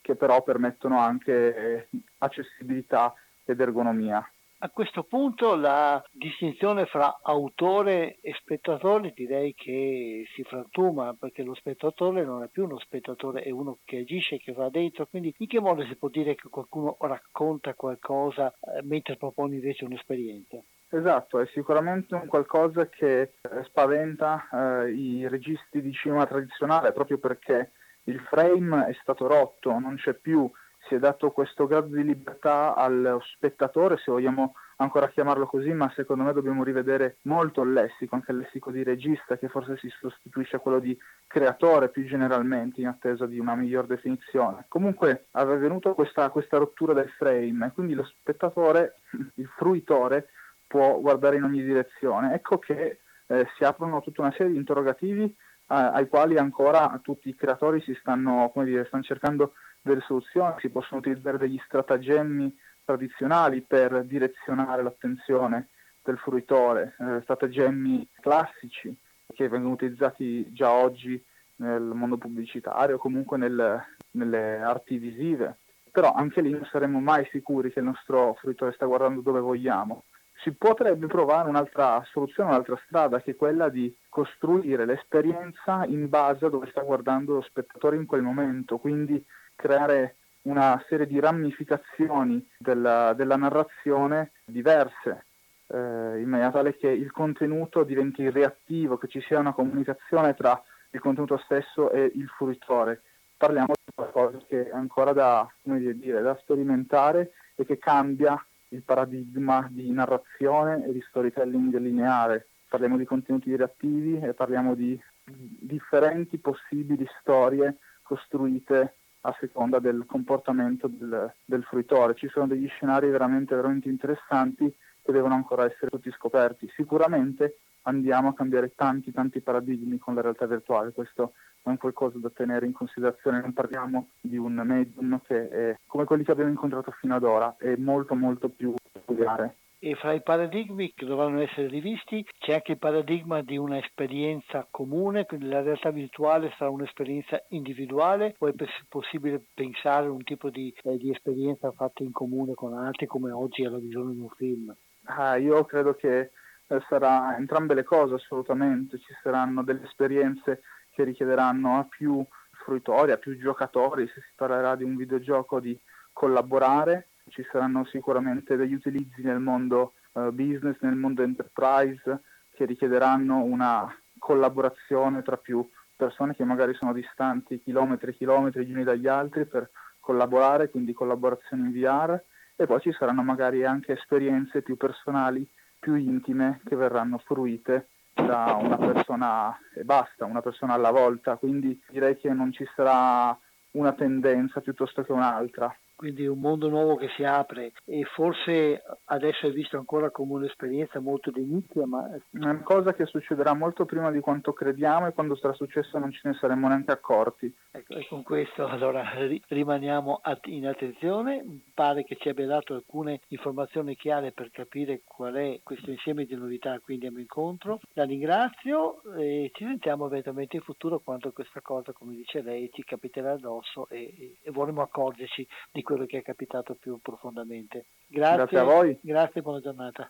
che però permettono anche accessibilità ed ergonomia. A questo punto la distinzione fra autore e spettatore direi che si frantuma perché lo spettatore non è più uno spettatore, è uno che agisce, che va dentro, quindi in che modo si può dire che qualcuno racconta qualcosa eh, mentre propone invece un'esperienza? Esatto, è sicuramente un qualcosa che eh, spaventa eh, i registi di cinema tradizionale proprio perché il frame è stato rotto, non c'è più si è dato questo grado di libertà allo spettatore, se vogliamo ancora chiamarlo così, ma secondo me dobbiamo rivedere molto il lessico, anche il lessico di regista, che forse si sostituisce a quello di creatore più generalmente, in attesa di una miglior definizione. Comunque è venuto questa, questa rottura del frame, e quindi lo spettatore, il fruitore, può guardare in ogni direzione. Ecco che eh, si aprono tutta una serie di interrogativi eh, ai quali ancora tutti i creatori si stanno, dire, stanno cercando delle soluzioni, si possono utilizzare degli stratagemmi tradizionali per direzionare l'attenzione del fruitore, eh, stratagemmi classici che vengono utilizzati già oggi nel mondo pubblicitario comunque nel, nelle arti visive. Però anche lì non saremmo mai sicuri che il nostro fruitore sta guardando dove vogliamo. Si potrebbe provare un'altra soluzione, un'altra strada, che è quella di costruire l'esperienza in base a dove sta guardando lo spettatore in quel momento, quindi creare una serie di ramificazioni della, della narrazione diverse, eh, in maniera tale che il contenuto diventi reattivo, che ci sia una comunicazione tra il contenuto stesso e il fruitore. Parliamo di qualcosa che è ancora da, dire, da sperimentare e che cambia il paradigma di narrazione e di storytelling lineare. Parliamo di contenuti reattivi e parliamo di differenti possibili storie costruite a seconda del comportamento del, del fruitore. Ci sono degli scenari veramente, veramente interessanti che devono ancora essere tutti scoperti. Sicuramente andiamo a cambiare tanti, tanti paradigmi con la realtà virtuale, questo è un qualcosa da tenere in considerazione, non parliamo di un medium che è come quelli che abbiamo incontrato fino ad ora, è molto molto più peculiare e fra i paradigmi che dovranno essere rivisti c'è anche il paradigma di un'esperienza comune, quindi la realtà virtuale sarà un'esperienza individuale o è possibile pensare un tipo di, eh, di esperienza fatta in comune con altri come oggi alla visione di un film? Ah, io credo che eh, sarà entrambe le cose assolutamente, ci saranno delle esperienze che richiederanno a più fruitori, a più giocatori, se si parlerà di un videogioco di collaborare ci saranno sicuramente degli utilizzi nel mondo uh, business, nel mondo enterprise che richiederanno una collaborazione tra più persone che magari sono distanti chilometri e chilometri gli uni dagli altri per collaborare, quindi collaborazione in VR e poi ci saranno magari anche esperienze più personali, più intime che verranno fruite da una persona e basta, una persona alla volta, quindi direi che non ci sarà una tendenza piuttosto che un'altra quindi un mondo nuovo che si apre e forse adesso è visto ancora come un'esperienza molto di nicchia, ma è una cosa che succederà molto prima di quanto crediamo e quando sarà successo non ce ne saremo neanche accorti. Ecco, e con questo allora rimaniamo in attenzione, pare che ci abbia dato alcune informazioni chiare per capire qual è questo insieme di novità a cui andiamo incontro. La ringrazio e ci sentiamo eventualmente in futuro quando questa cosa, come dice lei, ci capiterà addosso e, e vorremmo accorgerci di quello che è capitato più profondamente. Grazie, grazie a voi. Grazie, buona giornata.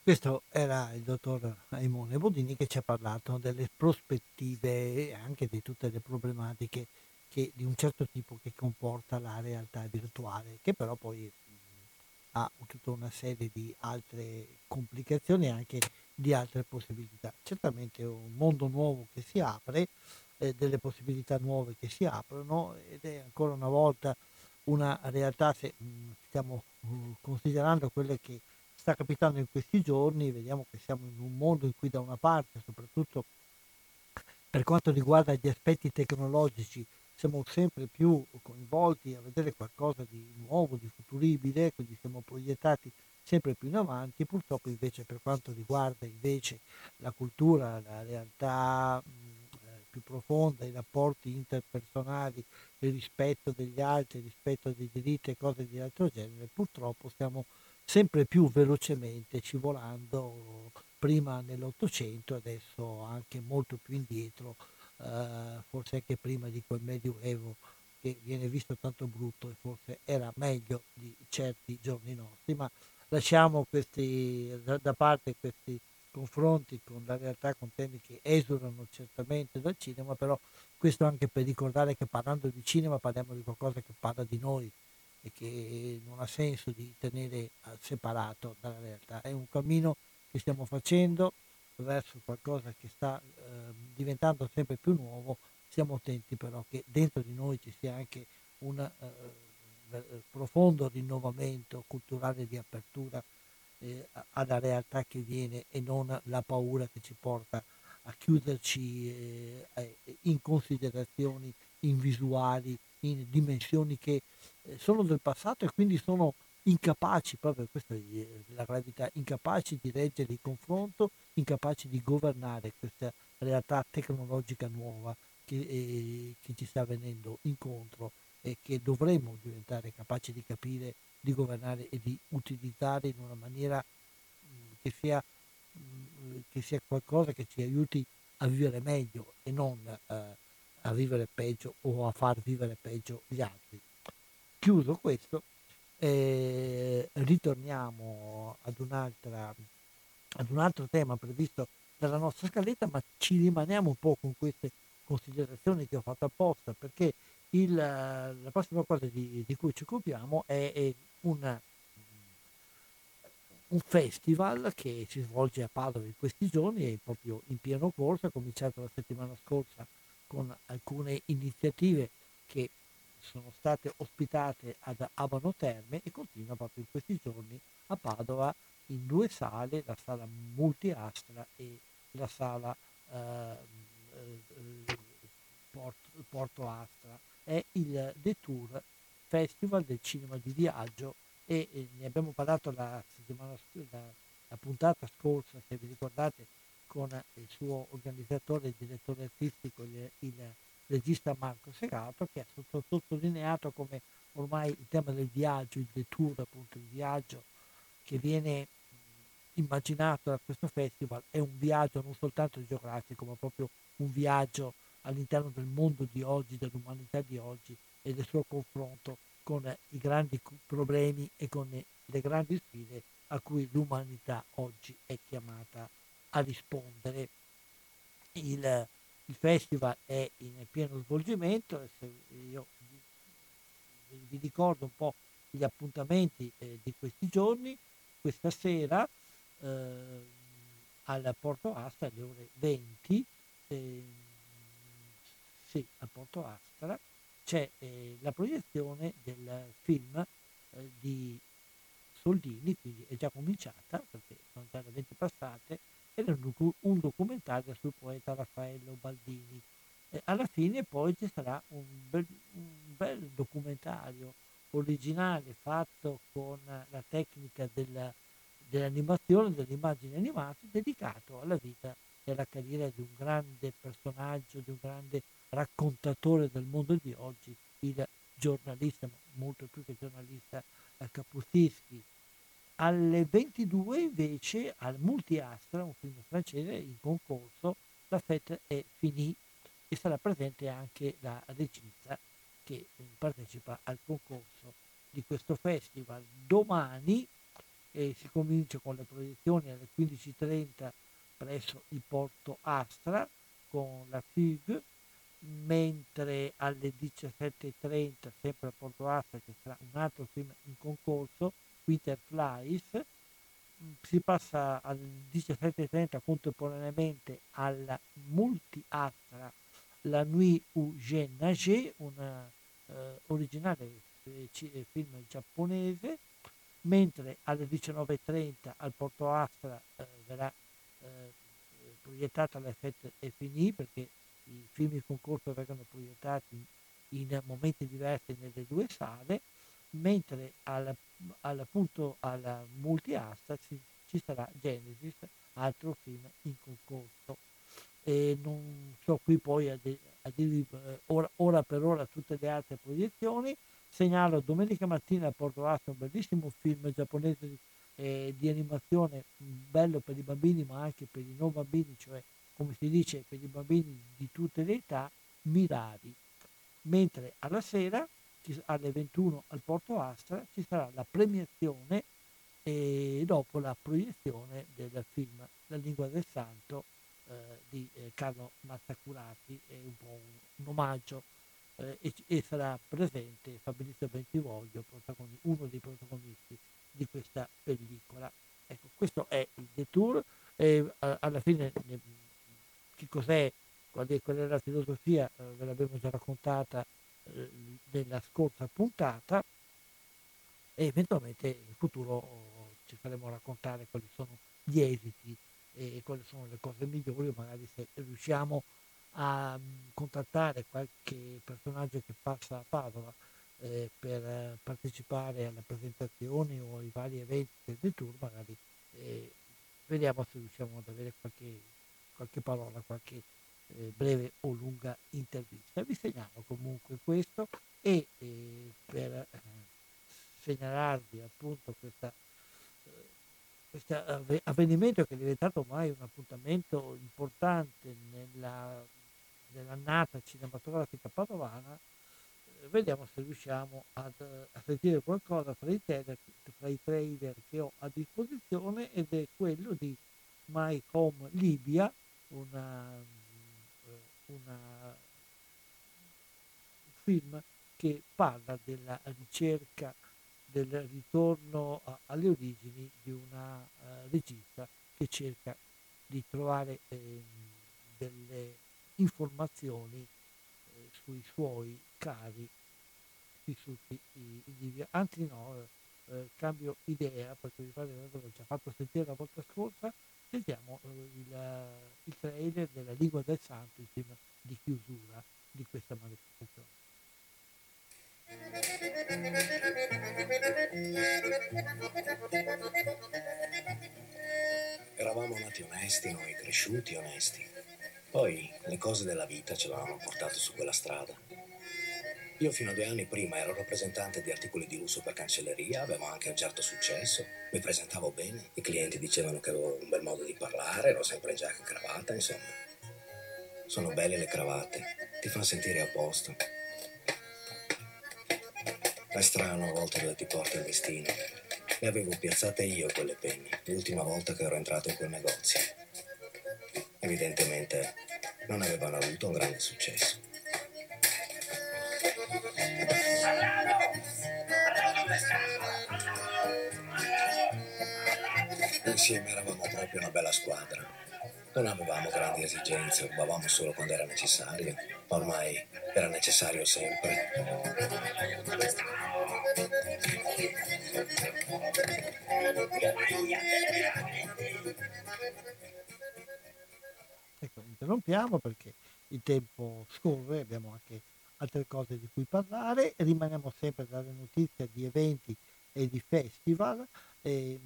Questo era il dottor Aimone Bodini che ci ha parlato delle prospettive e anche di tutte le problematiche che, di un certo tipo che comporta la realtà virtuale, che però poi ha tutta una serie di altre complicazioni e anche di altre possibilità. Certamente è un mondo nuovo che si apre, eh, delle possibilità nuove che si aprono ed è ancora una volta una realtà, se mh, mm, stiamo mh, mm, considerando quelle che sta capitando in questi giorni, vediamo che siamo in un mondo in cui da una parte, soprattutto per quanto riguarda gli aspetti tecnologici, siamo sempre più coinvolti a vedere qualcosa di nuovo, di futuribile, quindi siamo proiettati sempre più in avanti, purtroppo invece per quanto riguarda invece la cultura, la realtà mh, più profonda, i rapporti interpersonali, il rispetto degli altri, il rispetto dei diritti e cose di altro genere, purtroppo stiamo sempre più velocemente scivolando prima nell'Ottocento, adesso anche molto più indietro, eh, forse anche prima di quel Medioevo che viene visto tanto brutto e forse era meglio di certi giorni nostri, ma lasciamo questi, da, parte questi confronti con la realtà, con temi che esulano certamente dal cinema, però questo anche per ricordare che parlando di cinema parliamo di qualcosa che parla di noi e che non ha senso di tenere eh, separato dalla realtà. È un cammino che stiamo facendo verso qualcosa che sta eh, diventando sempre più nuovo, siamo attenti però che dentro di noi ci sia anche un eh, profondo rinnovamento culturale di apertura eh, alla realtà che viene e non la paura che ci porta a chiuderci eh, in considerazioni, in visuali, in dimensioni che eh, sono del passato e quindi sono incapaci, proprio questa è la gravità, incapaci di reggere il confronto, incapaci di governare questa realtà tecnologica nuova che, eh, che ci sta venendo incontro e che dovremmo diventare capaci di capire di governare e di utilizzare in una maniera mm, che sia, mm, che sia qualcosa che ci aiuti a vivere meglio e non eh, a vivere peggio o a far vivere peggio gli altri. Chiuso questo, eh, ritorniamo ad, ad un altro tema previsto dalla nostra scaletta, ma ci rimaniamo un po' con queste considerazioni che ho fatto apposta, perché il, la prossima cosa di, di, cui ci occupiamo è, è un, un, festival che si svolge a Padova in questi giorni, è proprio in pieno corso, è cominciato la settimana scorsa con alcune iniziative che sono state ospitate ad Abano Terme e continua proprio in questi giorni a Padova in due sale, la sala multiastra e la sala eh, eh, Porto, Astra. È il Detour Festival del cinema di viaggio e, e ne abbiamo parlato la settimana la, la puntata scorsa, se vi ricordate, con il suo organizzatore e direttore artistico, il, il regista Marco Segato, che ha sottolineato come ormai il tema del viaggio, il detour, appunto il viaggio che viene immaginato da questo festival è un viaggio non soltanto geografico, ma proprio un viaggio all'interno del mondo di oggi, dell'umanità di oggi e del suo confronto con i grandi problemi e con le grandi sfide a cui l'umanità oggi è chiamata a rispondere. Il, il festival è in pieno svolgimento, io vi ricordo un po' gli appuntamenti eh, di questi giorni, questa sera eh, al Porto Astra alle ore 20, eh, sì, al Porto Astra, c'è eh, la proiezione del film eh, di Soldini, quindi è già cominciata, perché sono già le 20 passate, ed è un, un documentario sul poeta Raffaello Baldini. E alla fine poi ci sarà un bel, un bel documentario originale fatto con la tecnica della, dell'animazione, delle immagini animate, dedicato alla vita e alla carriera di un grande personaggio, di un grande raccontatore del mondo di oggi, il giornalista, molto più che giornalista, Kapuscinski. Alle 22 invece al Multiastra, un film francese in concorso, la fête è finita e sarà presente anche la regista che partecipa al concorso di questo festival. Domani eh, si comincia con le proiezioni alle 15.30 presso il Porto Astra con la FIG, mentre alle 17.30 sempre a Porto Astra ci sarà un altro film in concorso, Winter Flies, si passa alle 17.30 contemporaneamente alla Multi Astra la Nuit ou Je Nage, un eh, originale eh, eh, film giapponese, mentre alle 19.30 al Porto Astra eh, verrà eh, proiettata l'effetto è finì perché i film di concorso vengono proiettati in momenti diversi nelle due sale, mentre al, al, appunto alla multi asta ci, ci sarà Genesis, altro film in concorso e non so qui poi a, de- a dirvi eh, ora, ora, per ora tutte le altre proiezioni. Segnalo domenica mattina a Porto Astra un bellissimo film giapponese eh, di animazione bello per i bambini ma anche per i non bambini, cioè come si dice per i bambini di tutte le età, Mirari. Mentre alla sera alle 21 al Porto Astra ci sarà la premiazione e dopo la proiezione del film La lingua del santo eh, di eh, Carlo Mazzacurati, è un po' un, un omaggio eh, e, e, sarà presente Fabrizio Bentivoglio, uno dei protagonisti di questa pellicola. Ecco, questo è il detour e alla fine che cos'è, qual è, qual è la filosofia, eh, ve l'abbiamo già raccontata eh, nella scorsa puntata e eventualmente in futuro oh, ci faremo raccontare quali sono gli esiti e quali sono le cose migliori, magari se riusciamo a mm, contattare qualche personaggio che passa a Padova eh, per eh, partecipare alle presentazioni o ai vari eventi del tour, magari eh, vediamo se riusciamo ad avere qualche, qualche parola, qualche eh, breve o lunga intervista. Vi segnalo comunque questo e eh, per eh, segnalarvi appunto questa questo avvenimento che è diventato ormai un appuntamento importante nella, nell'annata cinematografica padovana, eh, vediamo se riusciamo ad, a sentire qualcosa fra i, trailer, fra i trailer che ho a disposizione ed è quello di My Home Libya, una, eh, una, un film che parla della ricerca del ritorno a, alle origini di una uh, regista che cerca di trovare eh, delle informazioni eh, sui suoi cari vissuti in Libia. Anzi no, eh, cambio idea perché mi pare che l'ho già fatto sentire la volta scorsa, sentiamo eh, il, il, trailer della Lingua del film di chiusura di questa manifestazione. Eravamo nati onesti, noi cresciuti onesti. Poi le cose della vita ce l'hanno portato su quella strada. Io fino a due anni prima ero rappresentante di articoli di lusso per cancelleria, avevo anche un certo successo, mi presentavo bene, i clienti dicevano che avevo un bel modo di parlare, ero sempre in giacca e cravatta, insomma. Sono belle le cravatte, ti fanno sentire a posto. È strano a volte dove ti porta il destino. Le avevo piazzate io quelle penne, l'ultima volta che ero entrato in quel negozio. Evidentemente non avevano avuto un grande successo. Insieme eravamo proprio una bella squadra. Non avevamo grandi esigenze, rubavamo solo quando era necessario. Ormai era necessario sempre. Ecco, interrompiamo perché il tempo scorre, abbiamo anche altre cose di cui parlare, rimaniamo sempre dalle notizie di eventi e di festival. E,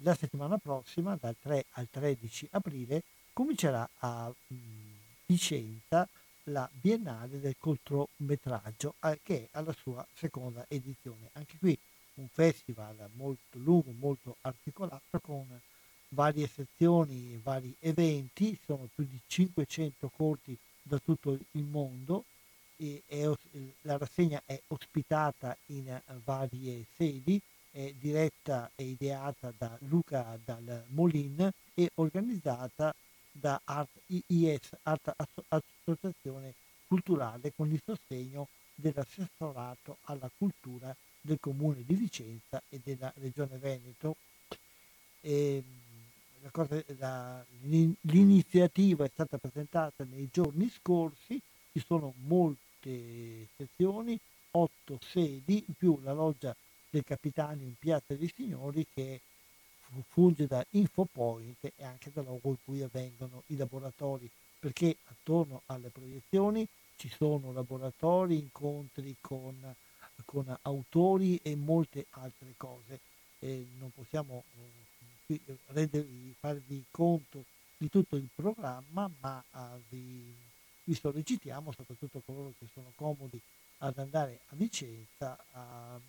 la settimana prossima, dal 3 al 13 aprile, comincerà a Vicenza la Biennale del cortometraggio, eh, che è alla sua seconda edizione. Anche qui un festival molto lungo, molto articolato, con varie sezioni, vari eventi, sono più di 500 corti da tutto il mondo e è, la rassegna è ospitata in varie sedi, è diretta e ideata da Luca Dal Molin e organizzata da Art IS, Art Associazione Culturale con il sostegno dell'assessorato alla cultura del comune di Vicenza e della regione Veneto. E, la cosa, la, l'iniziativa è stata presentata nei giorni scorsi, ci sono molte sezioni, otto sedi, più la loggia del Capitani in Piazza dei Signori che funge da infopoint e anche da luogo in cui avvengono i laboratori, perché attorno alle proiezioni ci sono laboratori, incontri con, con autori e molte altre cose. E non possiamo qui rendervi, farvi conto di tutto il programma, ma uh, vi, vi sollecitiamo, soprattutto coloro che sono comodi ad andare a Vicenza, a,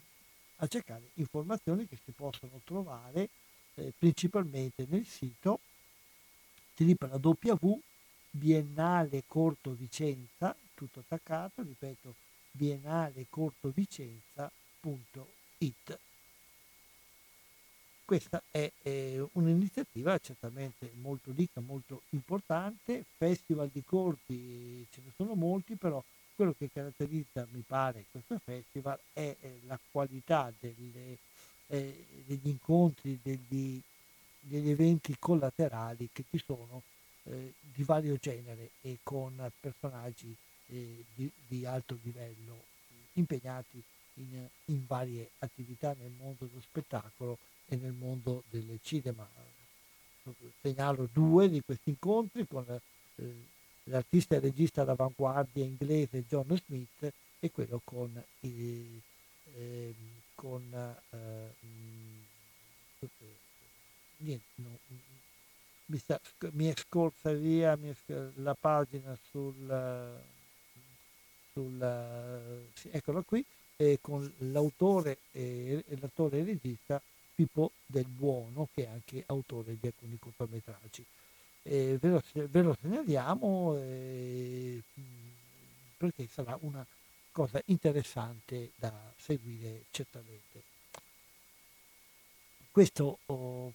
a cercare informazioni che si possono trovare eh, principalmente nel sito www Biennale Corto Vicenza, tutto attaccato, ripeto, biennalecortovicenza.it. Questa è eh, un'iniziativa certamente molto ricca, molto importante, festival di corti ce ne sono molti, però quello che caratterizza, mi pare, questo festival è eh, la qualità delle, eh, degli incontri, degli, degli, eventi collaterali che ci sono eh, di vario genere e con personaggi eh, di, di, alto livello impegnati in, in, varie attività nel mondo dello spettacolo e nel mondo del cinema. Segnalo due di questi incontri con eh, l'artista e regista d'avanguardia inglese John Smith e quello con, eh, eh, con eh, niente, no, mi, sta, mi, scorsa via mi è, la pagina sul, sul sì, eccola qui con l'autore e l'attore e regista Pippo Del Buono che è anche autore di alcuni cortometraggi eh, ve, lo, ve, lo, segnaliamo eh, perché sarà una cosa interessante da seguire certamente. Questo, oh,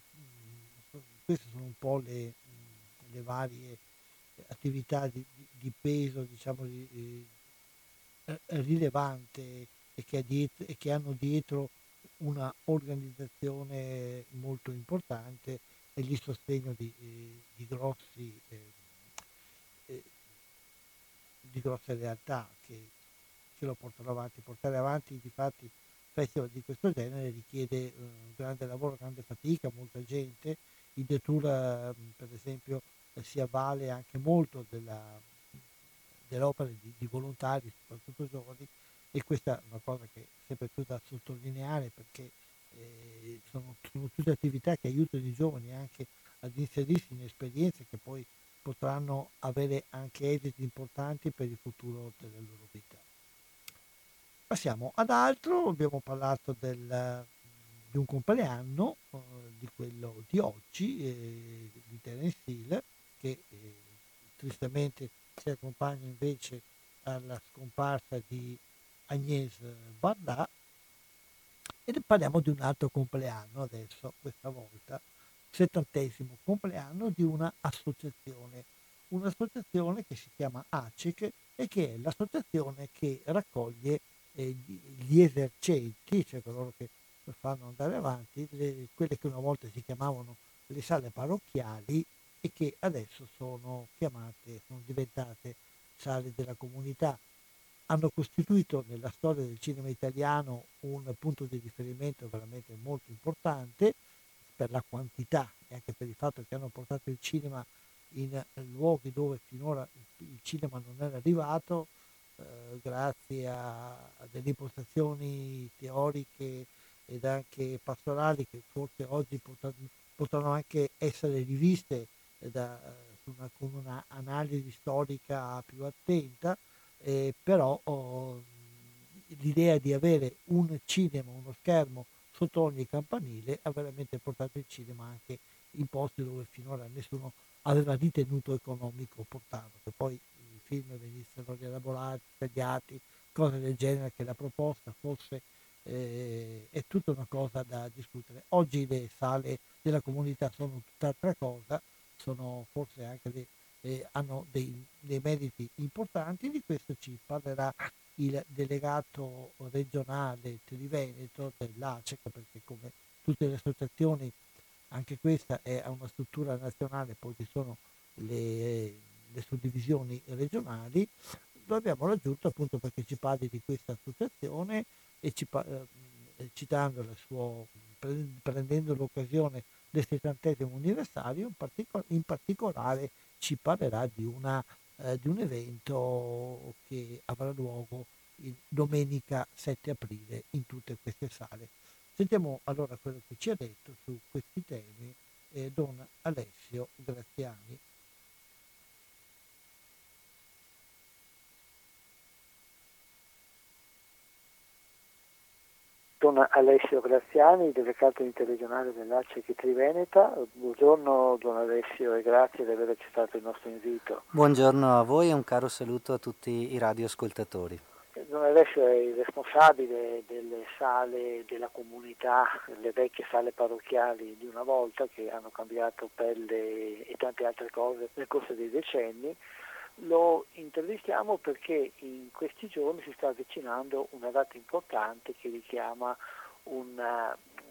queste sono un po' le, le varie attività di, di peso, diciamo, di, eh, rilevante che, dietro, e che hanno dietro una organizzazione molto importante e il sostegno di, eh, di, grossi, eh, eh, di grosse realtà che, che, lo portano avanti. Portare avanti di fatti festival di questo genere richiede un grande lavoro, grande fatica, molta gente. Il Detour per esempio si avvale anche molto della, delle opere di, di, volontari, soprattutto giovani, e questa è una cosa che è sempre più da sottolineare perché eh, sono, sono, tutte attività che aiutano i giovani anche ad inserirsi in esperienze che poi potranno avere anche esiti importanti per il futuro della loro vita. Passiamo ad altro, abbiamo parlato del, di un compleanno, eh, di quello di oggi, eh, di Terence Hill, che eh, tristemente si accompagna invece alla scomparsa di Agnès Barda e parliamo di un altro compleanno adesso, questa volta, settantesimo compleanno di un'associazione, un'associazione che si chiama ACEC e che è l'associazione che raccoglie eh, gli esercenti, cioè coloro che fanno andare avanti, le, quelle che una volta si chiamavano le sale parrocchiali e che adesso sono chiamate, sono diventate sale della comunità. Hanno costituito nella storia del cinema italiano un punto di riferimento veramente molto importante per la quantità e anche per il fatto che hanno portato il cinema in luoghi dove finora il cinema non era arrivato, eh, grazie a, delle impostazioni teoriche ed anche pastorali che forse oggi potranno, anche essere riviste da, una, con un'analisi storica più attenta, eh, però oh, l'idea di avere un cinema, uno schermo sotto ogni campanile ha veramente portato il cinema anche in posti dove finora nessuno aveva ritenuto economico portarlo, che poi i film venissero rielaborati, tagliati, cose del genere, che la proposta fosse eh, è tutta una cosa da discutere. Oggi le sale della comunità sono tutt'altra cosa, sono forse anche dei, eh, hanno dei, dei, meriti importanti, di questo ci parlerà il delegato regionale Triveneto dell'ACEC, perché come tutte le associazioni anche questa è una struttura nazionale, poi ci sono le, le suddivisioni regionali, lo abbiamo raggiunto appunto perché ci parli di questa associazione e ci, eh, citando il suo, prendendo l'occasione del settantesimo anniversario, in, partico- in, particolare ci parlerà di, una, eh, di un evento che avrà luogo domenica 7 aprile in tutte queste sale. Sentiamo allora quello che ci ha detto su questi temi eh, Don Alessio Graziani. Don Alessio Graziani, delegato interregionale dell'ACE Triveneta. Buongiorno Don Alessio e grazie di aver accettato il nostro invito. Buongiorno a voi e un caro saluto a tutti i radioascoltatori. Don Alessio è il responsabile delle sale della comunità, le vecchie sale parrocchiali di una volta che hanno cambiato pelle e tante altre cose nel corso dei decenni lo intervistiamo perché in questi giorni si sta avvicinando una data importante che richiama un,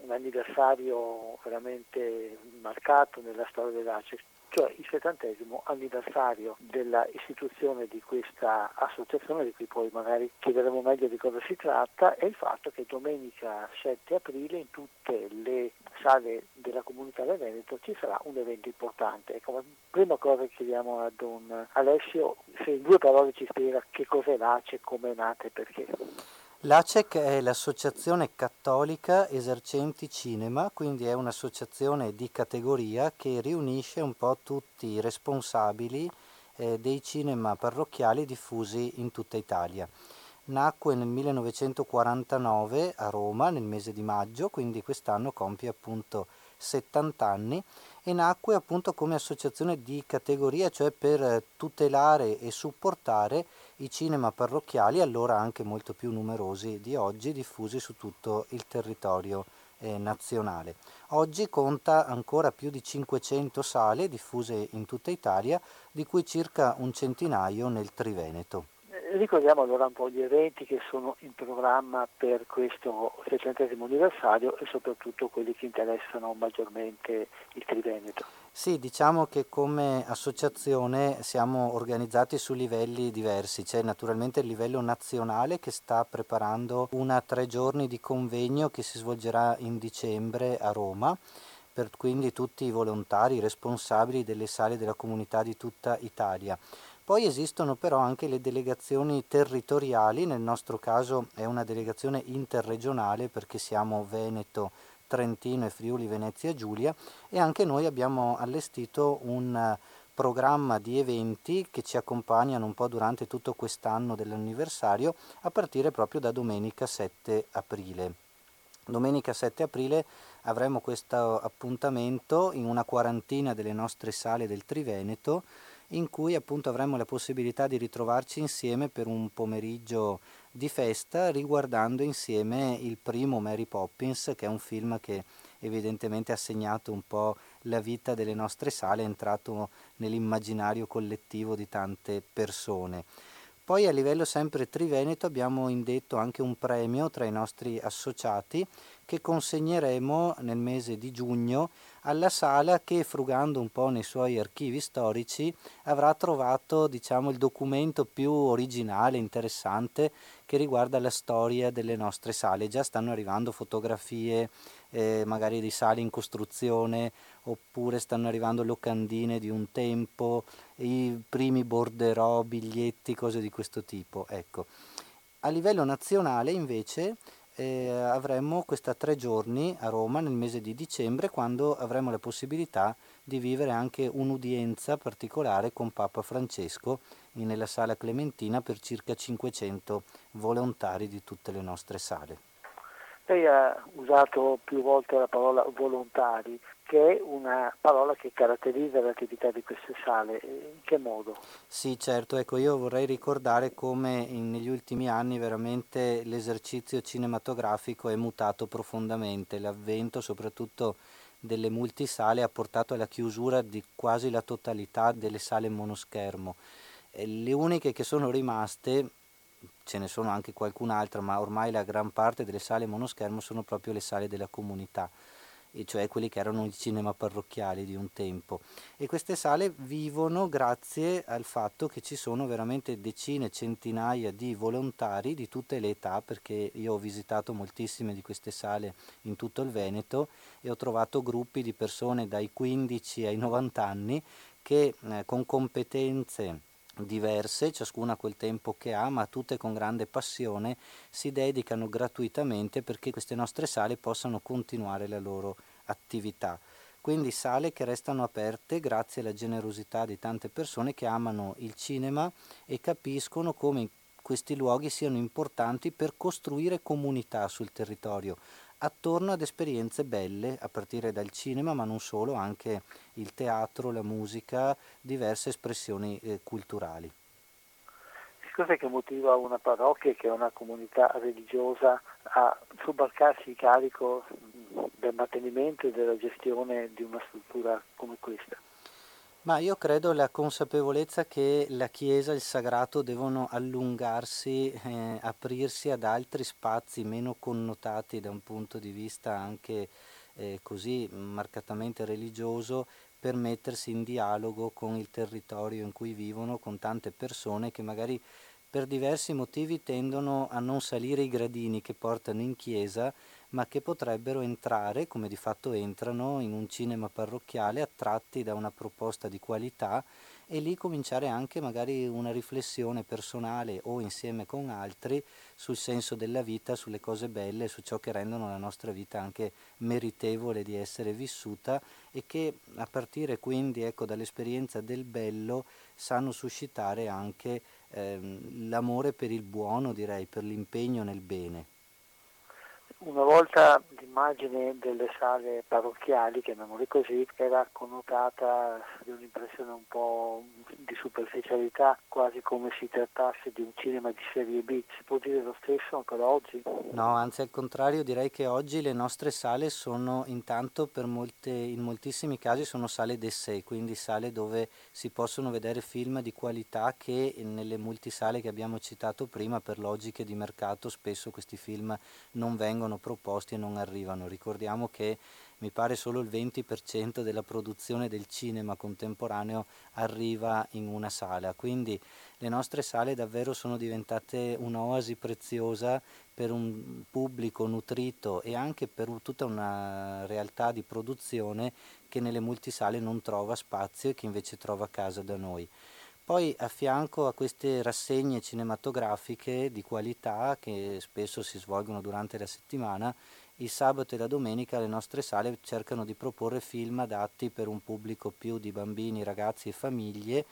un anniversario veramente marcato nella storia dell'ACE, cioè il settantesimo anniversario della istituzione di questa associazione, di cui poi magari chiederemo meglio di cosa si tratta, e il fatto che domenica 7 aprile in tutte le sale della comunità del Veneto ci sarà un evento importante. Ecco, la prima cosa che chiediamo a Don Alessio, se in due parole ci spiega che cos'è l'ACE, come è nata e perché. L'ACEC è l'Associazione Cattolica Esercenti Cinema, quindi è un'associazione di categoria che riunisce un po' tutti i responsabili eh, dei cinema parrocchiali diffusi in tutta Italia. Nacque nel 1949 a Roma nel mese di maggio, quindi quest'anno compie appunto 70 anni e nacque appunto come associazione di categoria, cioè per tutelare e supportare i cinema parrocchiali, allora anche molto più numerosi di oggi, diffusi su tutto il territorio eh, nazionale. Oggi conta ancora più di 500 sale diffuse in tutta Italia, di cui circa un centinaio nel Triveneto. Ricordiamo allora un po' gli eventi che sono in programma per questo 600 anniversario e soprattutto quelli che interessano maggiormente il Triveneto. Sì, diciamo che come associazione siamo organizzati su livelli diversi, c'è naturalmente il livello nazionale che sta preparando una tre giorni di convegno che si svolgerà in dicembre a Roma per quindi tutti i volontari responsabili delle sale della comunità di tutta Italia. Poi esistono però anche le delegazioni territoriali, nel nostro caso è una delegazione interregionale perché siamo Veneto, Trentino e Friuli Venezia Giulia e anche noi abbiamo allestito un programma di eventi che ci accompagnano un po' durante tutto quest'anno dell'anniversario a partire proprio da domenica 7 aprile. Domenica 7 aprile avremo questo appuntamento in una quarantina delle nostre sale del Triveneto in cui appunto avremo la possibilità di ritrovarci insieme per un pomeriggio di festa riguardando insieme il primo Mary Poppins che è un film che evidentemente ha segnato un po' la vita delle nostre sale, è entrato nell'immaginario collettivo di tante persone. Poi a livello sempre triveneto abbiamo indetto anche un premio tra i nostri associati che consegneremo nel mese di giugno alla sala che frugando un po' nei suoi archivi storici avrà trovato diciamo, il documento più originale, interessante che riguarda la storia delle nostre sale. Già stanno arrivando fotografie eh, magari di sale in costruzione oppure stanno arrivando locandine di un tempo, i primi borderò, biglietti, cose di questo tipo. Ecco. A livello nazionale invece eh, avremo questa tre giorni a Roma nel mese di dicembre quando avremo la possibilità di vivere anche un'udienza particolare con Papa Francesco nella sala Clementina per circa 500 volontari di tutte le nostre sale. Lei ha usato più volte la parola volontari, che è una parola che caratterizza l'attività di queste sale. In che modo? Sì, certo, ecco, io vorrei ricordare come in, negli ultimi anni veramente l'esercizio cinematografico è mutato profondamente, l'avvento soprattutto delle multisale ha portato alla chiusura di quasi la totalità delle sale monoschermo. Le uniche che sono rimaste ce ne sono anche qualcun'altra, ma ormai la gran parte delle sale monoschermo sono proprio le sale della comunità, e cioè quelli che erano i cinema parrocchiali di un tempo. E queste sale vivono grazie al fatto che ci sono veramente decine, centinaia di volontari di tutte le età, perché io ho visitato moltissime di queste sale in tutto il Veneto e ho trovato gruppi di persone dai 15 ai 90 anni che eh, con competenze diverse, ciascuna quel tempo che ha, ma tutte con grande passione si dedicano gratuitamente perché queste nostre sale possano continuare la loro attività. Quindi sale che restano aperte grazie alla generosità di tante persone che amano il cinema e capiscono come questi luoghi siano importanti per costruire comunità sul territorio, attorno ad esperienze belle, a partire dal cinema, ma non solo, anche il teatro, la musica, diverse espressioni eh, culturali. Cos'è che motiva una parrocchia, che è una comunità religiosa, a sobbarcarsi il carico del mantenimento e della gestione di una struttura come questa? Ma io credo la consapevolezza che la Chiesa e il sagrato devono allungarsi, eh, aprirsi ad altri spazi meno connotati da un punto di vista anche eh, così marcatamente religioso per mettersi in dialogo con il territorio in cui vivono, con tante persone che magari per diversi motivi tendono a non salire i gradini che portano in chiesa ma che potrebbero entrare, come di fatto entrano, in un cinema parrocchiale attratti da una proposta di qualità e lì cominciare anche magari una riflessione personale o insieme con altri sul senso della vita, sulle cose belle, su ciò che rendono la nostra vita anche meritevole di essere vissuta e che a partire quindi ecco, dall'esperienza del bello sanno suscitare anche ehm, l'amore per il buono, direi, per l'impegno nel bene. Una volta l'immagine delle sale parrocchiali, chiamiamole così, era connotata di un'impressione un po' di superficialità, quasi come si trattasse di un cinema di serie B. Si può dire lo stesso ancora oggi? No, anzi al contrario, direi che oggi le nostre sale sono intanto per molte, in moltissimi casi sono sale d'essai, quindi sale dove si possono vedere film di qualità che nelle multisale che abbiamo citato prima per logiche di mercato spesso questi film non vengono vengono proposti e non arrivano. Ricordiamo che mi pare solo il 20% della produzione del cinema contemporaneo arriva in una sala, quindi le nostre sale davvero sono diventate un'oasi preziosa per un pubblico nutrito e anche per tutta una realtà di produzione che nelle multisale non trova spazio e che invece trova casa da noi. Poi a fianco a queste rassegne cinematografiche di qualità che spesso si svolgono durante la settimana, il sabato e la domenica le nostre sale cercano di proporre film adatti per un pubblico più di bambini, ragazzi e famiglie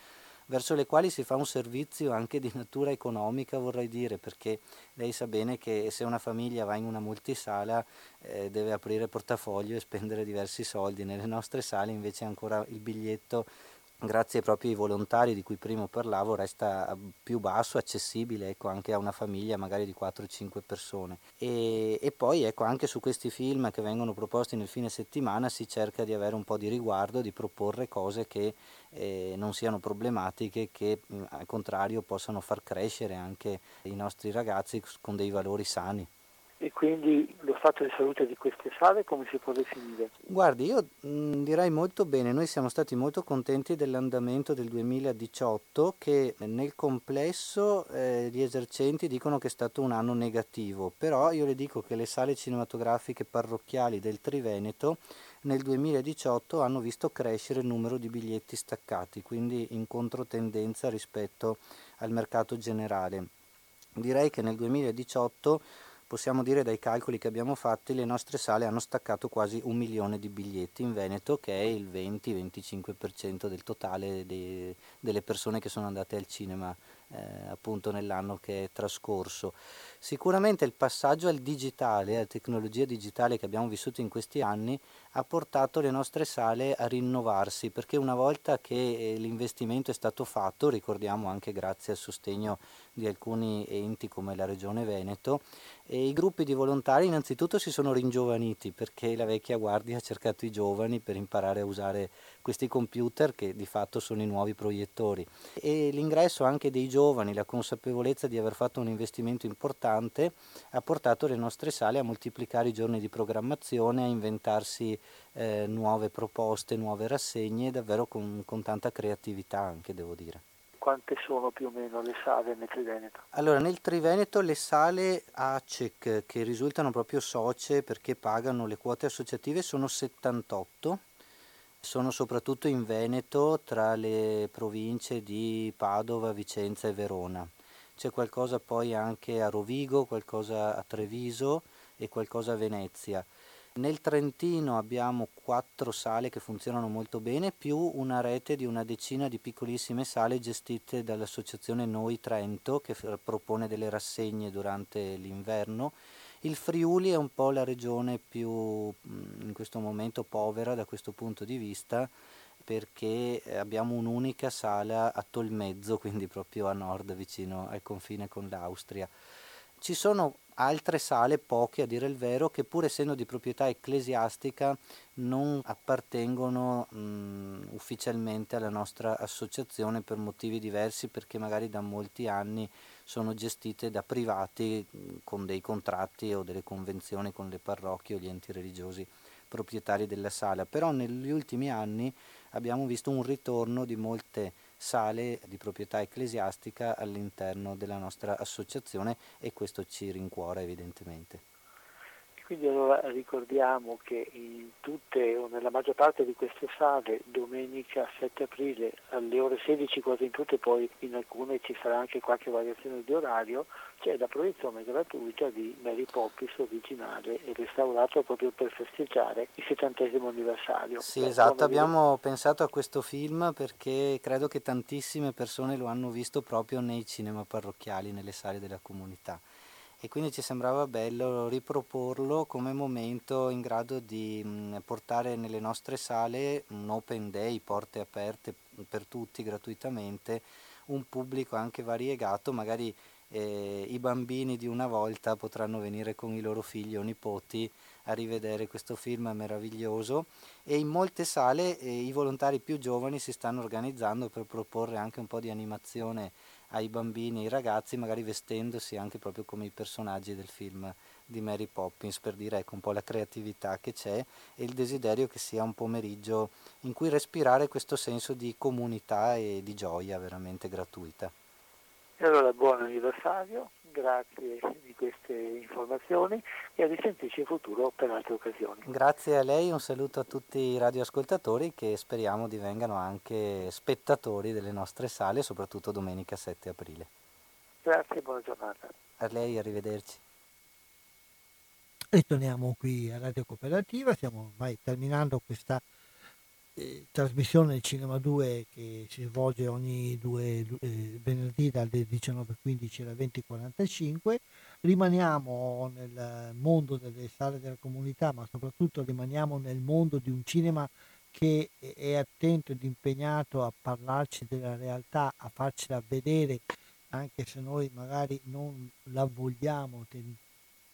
verso le quali si fa un servizio anche di natura economica, vorrei dire, perché lei sa bene che se una famiglia va in una multisala eh, deve aprire portafoglio e spendere diversi soldi. Nelle nostre sale invece ancora il biglietto grazie proprio ai volontari di cui prima parlavo, resta più basso, accessibile ecco, anche a una famiglia magari di 4-5 persone. E, e, poi ecco, anche su questi film che vengono proposti nel fine settimana si cerca di avere un po' di riguardo, di proporre cose che eh, non siano problematiche, che al contrario possano far crescere anche i nostri ragazzi con dei valori sani e quindi lo stato di salute di queste sale come si può definire? Guardi, io mh, direi molto bene, noi siamo stati molto contenti dell'andamento del 2018 che nel complesso eh, gli esercenti dicono che è stato un anno negativo, però io le dico che le sale cinematografiche parrocchiali del Triveneto nel 2018 hanno visto crescere il numero di biglietti staccati, quindi in controtendenza rispetto al mercato generale. Direi che nel 2018 possiamo dire dai calcoli che abbiamo fatti le nostre sale hanno staccato quasi un milione di biglietti in Veneto che è il 20-25% del totale de, delle persone che sono andate al cinema eh, appunto nell'anno che è trascorso. Sicuramente il passaggio al digitale, alla tecnologia digitale che abbiamo vissuto in questi anni, ha portato le nostre sale a rinnovarsi, perché una volta che eh, l'investimento è stato fatto, ricordiamo anche grazie al sostegno di alcuni enti come la Regione Veneto, i gruppi di volontari innanzitutto si sono ringiovaniti perché la vecchia guardia ha cercato i giovani per imparare a usare questi computer che di fatto sono i nuovi proiettori. E l'ingresso anche dei giovani, la consapevolezza di aver fatto un investimento importante ha portato le nostre sale a moltiplicare i giorni di programmazione, a inventarsi eh, nuove proposte, nuove rassegne, davvero con, con tanta creatività anche devo dire quante sono più o meno le sale nel Triveneto? Allora, nel Triveneto le sale ACEC che risultano proprio socie perché pagano le quote associative sono 78, sono soprattutto in Veneto tra le province di Padova, Vicenza e Verona. C'è qualcosa poi anche a Rovigo, qualcosa a Treviso e qualcosa a Venezia. Nel Trentino abbiamo quattro sale che funzionano molto bene, più una rete di una decina di piccolissime sale gestite dall'associazione Noi Trento che propone delle rassegne durante l'inverno. Il Friuli è un po' la regione più in questo momento povera da questo punto di vista perché abbiamo un'unica sala a Tolmezzo, quindi proprio a nord vicino al confine con l'Austria. Ci sono altre sale, poche a dire il vero, che pur essendo di proprietà ecclesiastica non appartengono mh, ufficialmente alla nostra associazione per motivi diversi perché magari da molti anni sono gestite da privati mh, con dei contratti o delle convenzioni con le parrocchie o gli enti religiosi proprietari della sala, però negli ultimi anni abbiamo visto un ritorno di molte sale di proprietà ecclesiastica all'interno della nostra associazione e questo ci rincuora evidentemente. Quindi allora ricordiamo che in tutte o nella maggior parte di queste sale domenica 7 aprile alle ore 16 quasi in tutte, poi in alcune ci sarà anche qualche variazione di orario, c'è la proiezione gratuita di Mary Poppins originale e restaurato proprio per festeggiare il settantesimo anniversario. Sì, esatto, abbiamo pensato a questo film perché credo che tantissime persone lo hanno visto proprio nei cinema parrocchiali, nelle sale della comunità e quindi ci sembrava bello riproporlo come momento in grado di portare nelle nostre sale un open day, porte aperte per tutti gratuitamente, un pubblico anche variegato, magari eh, i bambini di una volta potranno venire con i loro figli o nipoti a rivedere questo film meraviglioso. E in molte sale eh, i volontari più giovani si stanno organizzando per proporre anche un po' di animazione ai bambini e ai ragazzi, magari vestendosi anche proprio come i personaggi del film di Mary Poppins, per dire ecco un po' la creatività che c'è e il desiderio che sia un pomeriggio in cui respirare questo senso di comunità e di gioia veramente gratuita. E allora buon anniversario, grazie di queste informazioni e a risentirci in futuro per altre occasioni. Grazie a lei, un saluto a tutti i radioascoltatori che speriamo divengano anche spettatori delle nostre sale, soprattutto domenica 7 aprile. Grazie, buona giornata. A lei, arrivederci. E torniamo qui a Radio Cooperativa, stiamo ormai terminando questa eh, trasmissione Cinema 2 che si svolge ogni due eh, venerdì dalle 19.15 alle 20.45. Rimaniamo nel mondo delle sale della comunità, ma soprattutto rimaniamo nel mondo di un cinema che è attento ed impegnato a parlarci della realtà, a farcela vedere, anche se noi magari non la vogliamo,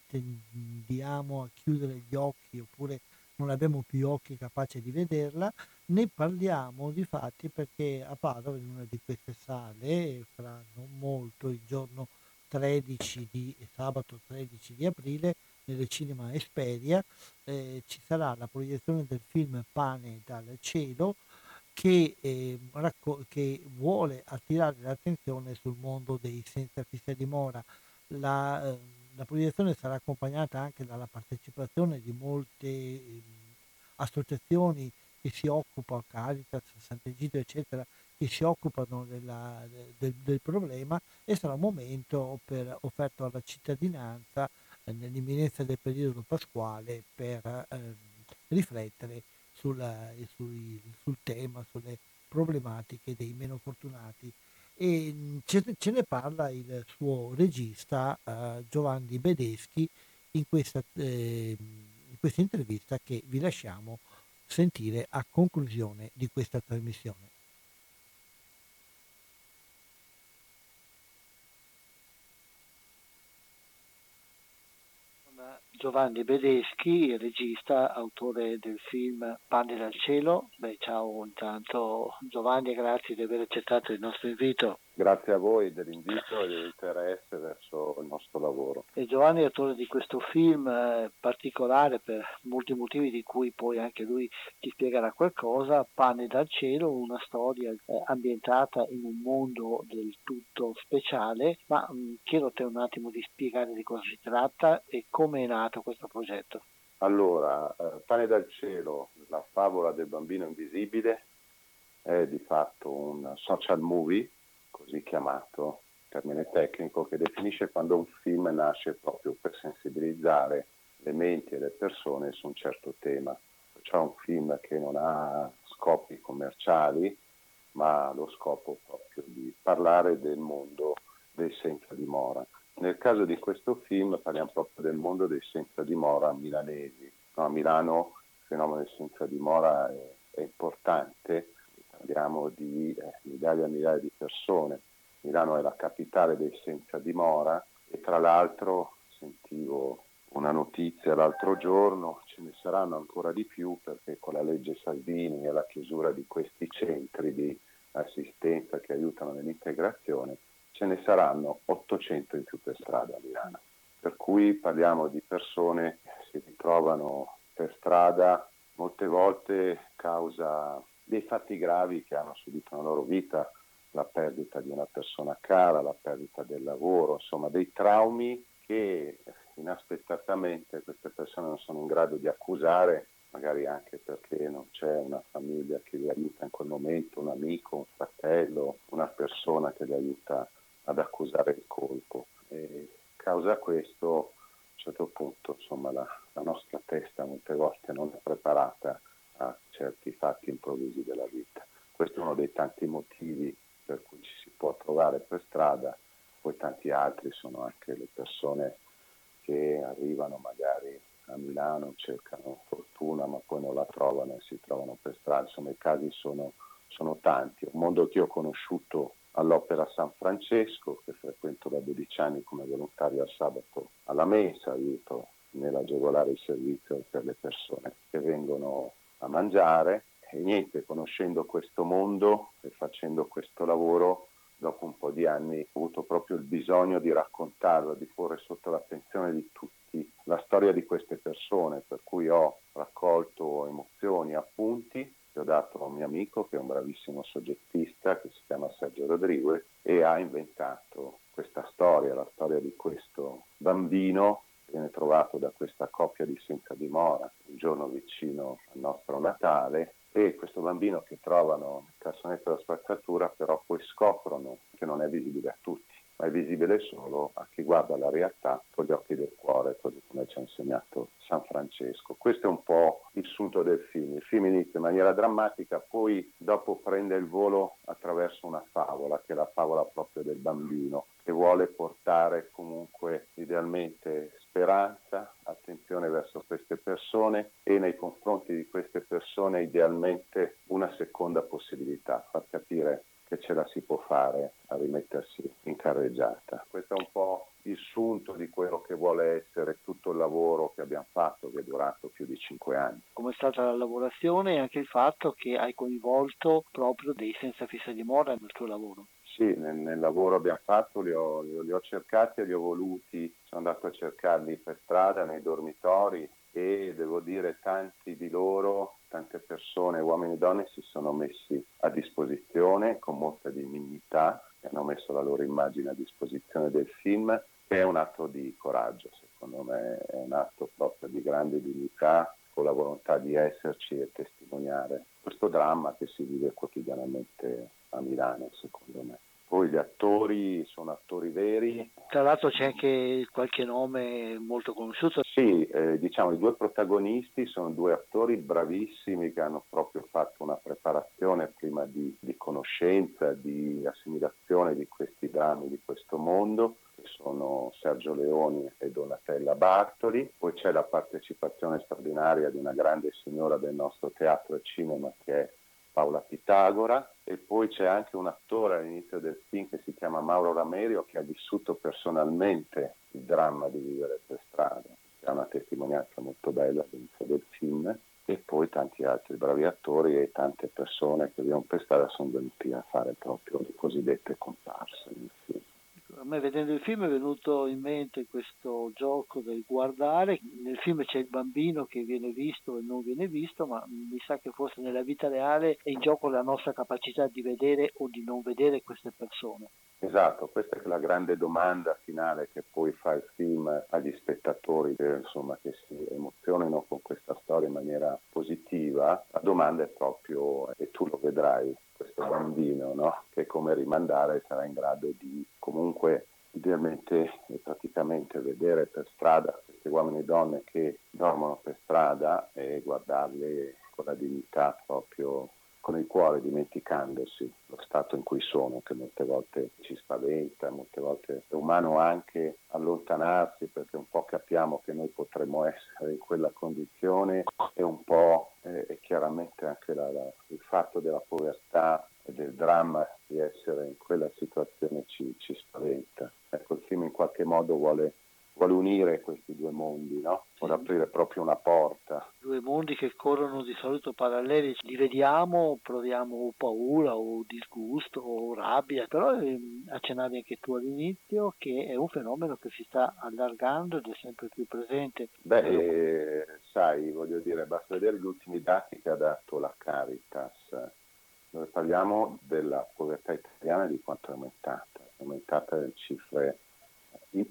tendiamo a chiudere gli occhi oppure non abbiamo più occhi capaci di vederla, ne parliamo di fatti perché a Padova in una di queste sale, fra non molto, il giorno 13 di sabato 13 di aprile, nel cinema Esperia, eh, ci sarà la proiezione del film Pane dal cielo che, eh, racco- che, vuole attirare l'attenzione sul mondo dei senza fissa dimora. La, eh, la proiezione sarà accompagnata anche dalla partecipazione di molte eh, associazioni che si occupano, Caritas, Sant'Egidio, eccetera, che si occupano della, del, del, problema e sarà un momento per, offerto alla cittadinanza eh, nell'imminenza del periodo pasquale per eh, riflettere sulla, sul, sul tema, sulle problematiche dei meno fortunati. E ce, ce ne parla il suo regista eh, Giovanni Bedeschi in questa, eh, in questa intervista che vi lasciamo sentire a conclusione di questa trasmissione. Giovanni Bedeschi, regista, autore del film Panni dal cielo. Beh, ciao intanto Giovanni, grazie di aver accettato il nostro invito. Grazie a voi dell'invito e dell'interesse verso il nostro lavoro. E Giovanni è autore di questo film eh, particolare per molti motivi di cui poi anche lui ci spiegherà qualcosa, Pane dal cielo, una storia eh, ambientata in un mondo del tutto speciale, ma mh, mm, chiedo a te un attimo di spiegare di cosa si tratta e come è nato questo progetto. Allora, eh, Pane dal cielo, la favola del bambino invisibile, è di fatto un social movie così chiamato, termine tecnico, che definisce quando un film nasce proprio per sensibilizzare le menti e le persone su un certo tema. Cioè un film che non ha scopi commerciali, ma ha lo scopo proprio di parlare del mondo dei senza dimora. Nel caso di questo film parliamo proprio del mondo dei senza dimora milanesi. No, a Milano il fenomeno del senza dimora è, è importante parliamo di eh, migliaia e migliaia di persone. Milano è la capitale dei senza dimora e tra l'altro sentivo una notizia l'altro giorno, ce ne saranno ancora di più perché con la legge Salvini e la chiusura di questi centri di assistenza che aiutano nell'integrazione, ce ne saranno 800 in più per strada a Milano. Per cui parliamo di persone che si ritrovano per strada molte volte causa dei fatti gravi che hanno subito nella loro vita, la perdita di una persona cara, la perdita del lavoro, insomma dei traumi che inaspettatamente queste persone non sono in grado di accusare, magari anche perché non c'è una famiglia che li aiuta in quel momento, un amico, un fratello, una persona che li aiuta ad accusare il colpo. E causa questo, a un certo punto, insomma, la, la nostra testa molte volte non è preparata a certi fatti improvvisi della vita. Questo è uno dei tanti motivi per cui ci si può trovare per strada, poi tanti altri sono anche le persone che arrivano magari a Milano, cercano fortuna ma poi non la trovano e si trovano per strada, insomma i casi sono, sono tanti. Un mondo che ho conosciuto all'Opera San Francesco, che frequento da 12 anni come volontario al sabato alla messa, aiuto nell'agevolare il servizio per le persone che vengono a mangiare e niente, conoscendo questo mondo e facendo questo lavoro, dopo un po' di anni ho avuto proprio il bisogno di raccontarlo, di porre sotto l'attenzione di tutti la storia di queste persone, per cui ho raccolto emozioni, appunti ho dato a un mio amico che è un bravissimo soggettista che si chiama Sergio Rodriguez e ha inventato questa storia, la storia di questo bambino viene trovato da questa coppia di senza dimora un giorno vicino al nostro Natale e questo bambino che trovano nel cassonetto della spazzatura però poi scoprono che non è visibile a tutti ma è visibile solo a chi guarda la realtà con gli occhi del cuore, così come ci ha insegnato San Francesco. Questo è un po' il sunto del film. Il film inizia in maniera drammatica, poi dopo prende il volo attraverso una favola, che è la favola proprio del bambino, che vuole portare comunque idealmente speranza, attenzione verso queste persone e nei confronti di queste persone idealmente una seconda possibilità, far capire che ce la si può fare a rimettersi in carreggiata. Questo è un po' il sunto di quello che vuole essere tutto il lavoro che abbiamo fatto, che è durato più di cinque anni. Come è stata la lavorazione e anche il fatto che hai coinvolto proprio dei senza fissa dimora nel tuo lavoro? Sì, nel, nel lavoro abbiamo fatto, li ho, li ho cercati e li ho voluti, sono andato a cercarli per strada, nei dormitori e devo dire tanti di loro tante persone, uomini e donne, si sono messi a disposizione con molta dignità hanno messo la loro immagine a disposizione del film, che è un atto di coraggio, secondo me, è un atto proprio di grande dignità, con la volontà di esserci e testimoniare questo dramma che si vive quotidianamente a Milano, secondo me. Poi gli attori sono attori veri. Tra l'altro c'è anche qualche nome molto conosciuto. Sì, eh, diciamo i due protagonisti sono due attori bravissimi che hanno proprio fatto una preparazione prima di, di conoscenza, di assimilazione di questi drammi, di questo mondo sono Sergio Leoni e Donatella Bartoli, poi c'è la partecipazione straordinaria di una grande signora del nostro teatro e cinema che è Paola Pitagora e poi c'è anche un attore all'inizio del film che si chiama Mauro Ramerio che ha vissuto personalmente il dramma di vivere per strada, che è una testimonianza molto bella all'inizio del film e poi tanti altri bravi attori e tante persone che vivono per strada sono venuti a fare proprio le cosiddette comparse me vedendo il film è venuto in mente questo gioco del guardare. Nel film c'è il bambino che viene visto e non viene visto, ma mi sa che forse nella vita reale è in gioco la nostra capacità di vedere o di non vedere queste persone. Esatto, questa è la grande domanda finale che poi fa il film agli spettatori che, insomma, che si emozionino con questa storia in maniera positiva. La domanda è proprio, e tu lo vedrai, questo bambino, no? che come rimandare sarà in grado di comunque idealmente e praticamente vedere per strada questi uomini e donne che dormono per strada e guardarli con la dignità proprio con il cuore dimenticandosi lo stato in cui sono, che molte volte ci spaventa, molte volte è umano anche allontanarsi perché un po' capiamo che noi potremmo essere in quella condizione e un po' è chiaramente anche la, la, il fatto della povertà e del dramma di essere in quella situazione ci, ci spaventa. Ecco, il film in qualche modo vuole vuole unire questi due mondi, no? vuole sì. aprire proprio una porta. Due mondi che corrono di solito paralleli, li vediamo, proviamo paura o disgusto o rabbia, però eh, accennavi anche tu all'inizio che è un fenomeno che si sta allargando ed è sempre più presente. Beh, eh, sai, voglio dire, basta vedere gli ultimi dati che ha dato la Caritas, dove parliamo della povertà italiana di quanto è aumentata, è aumentata in cifre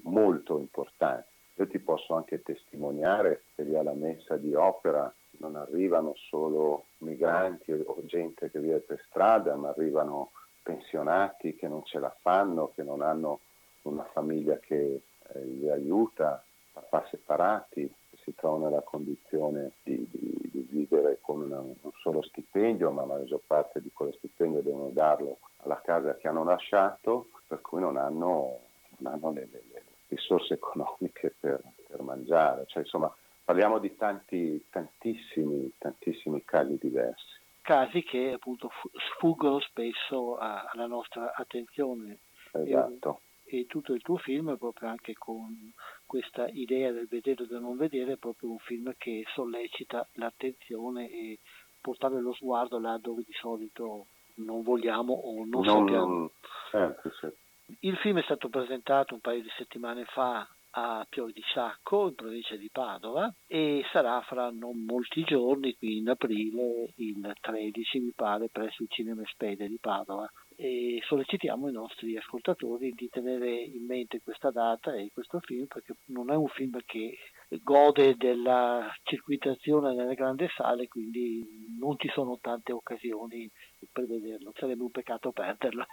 molto importanti. Io ti posso anche testimoniare che lì alla messa di opera non arrivano solo migranti o gente che vive per strada, ma arrivano pensionati che non ce la fanno, che non hanno una famiglia che eh, li aiuta, papà separati, che si trovano nella condizione di, di, di vivere con una, un solo stipendio, ma la maggior parte di quello stipendio devono darlo alla casa che hanno lasciato, per cui non hanno non hanno le, le, le risorse [laughs] economiche per, per mangiare. Cioè, insomma, parliamo di tanti, tantissimi, tantissimi casi diversi. Casi che appunto sfuggono spesso a, alla nostra attenzione. Esatto. E, e, tutto il tuo film è proprio anche con questa idea del vedere o del non vedere, è proprio un film che sollecita l'attenzione e portare lo sguardo là dove di solito non vogliamo o non, non sappiamo. Eh, sì. Il film è stato presentato un paio di settimane fa a Piove di Sacco, in provincia di Padova, e sarà fra non molti giorni, qui in aprile, il 13 mi pare, presso il Cinema Spede di Padova. E sollecitiamo i nostri ascoltatori di tenere in mente questa data e questo film perché non è un film che gode della circuitazione nelle grandi sale, quindi non ci sono tante occasioni per vederlo, sarebbe un peccato perderlo.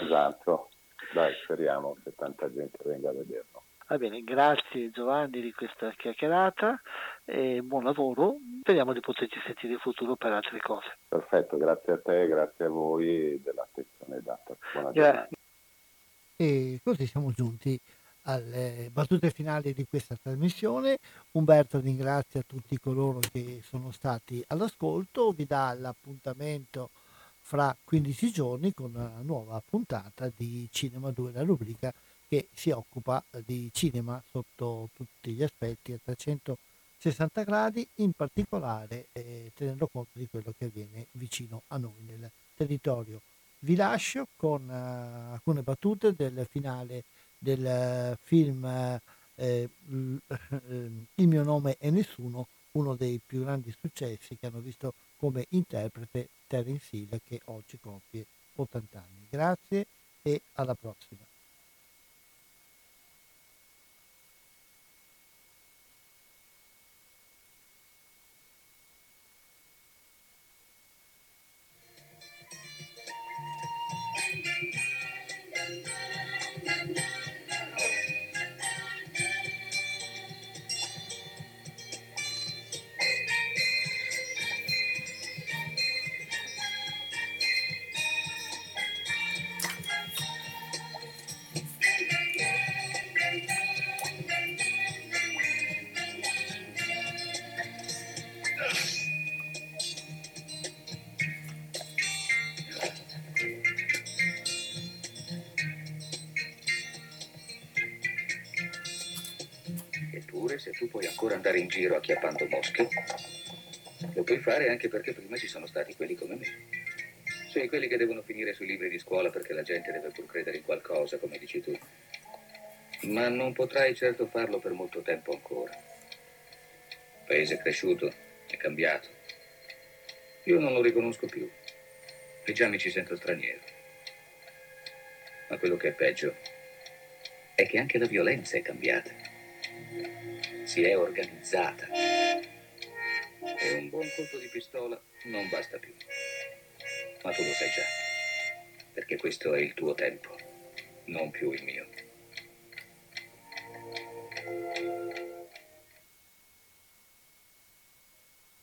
Esatto, dai, speriamo che tanta gente venga a vederlo. Va bene, grazie Giovanni di questa chiacchierata e buon lavoro. Speriamo di poterci sentire in futuro per altre cose. Perfetto, grazie a te, grazie a voi dell'attenzione data. Buona giornata. E così siamo giunti alle battute finali di questa trasmissione. Umberto ringrazia tutti coloro che sono stati all'ascolto, vi dà l'appuntamento fra 15 giorni con una nuova puntata di Cinema 2, la rubrica che si occupa di cinema sotto tutti gli aspetti a 360 gradi, in particolare eh, tenendo conto di quello che avviene vicino a noi nel territorio. Vi lascio con uh, alcune battute del finale del film eh, Il mio nome è nessuno, uno dei più grandi successi che hanno visto come interprete Terence Hill che oggi compie 80 anni. Grazie e alla prossima. Andare in giro acchiappando mosche. Lo puoi fare anche perché prima ci sono stati quelli come me. Sì, quelli che devono finire sui libri di scuola perché la gente deve pur credere in qualcosa, come dici tu. Ma non potrai certo farlo per molto tempo ancora. Il paese è cresciuto, è cambiato. Io non lo riconosco più e già mi ci sento straniero. Ma quello che è peggio è che anche la violenza è cambiata si è organizzata. E un buon colpo di pistola non basta più. Ma tu lo sai già, perché questo è il tuo tempo, non più il mio.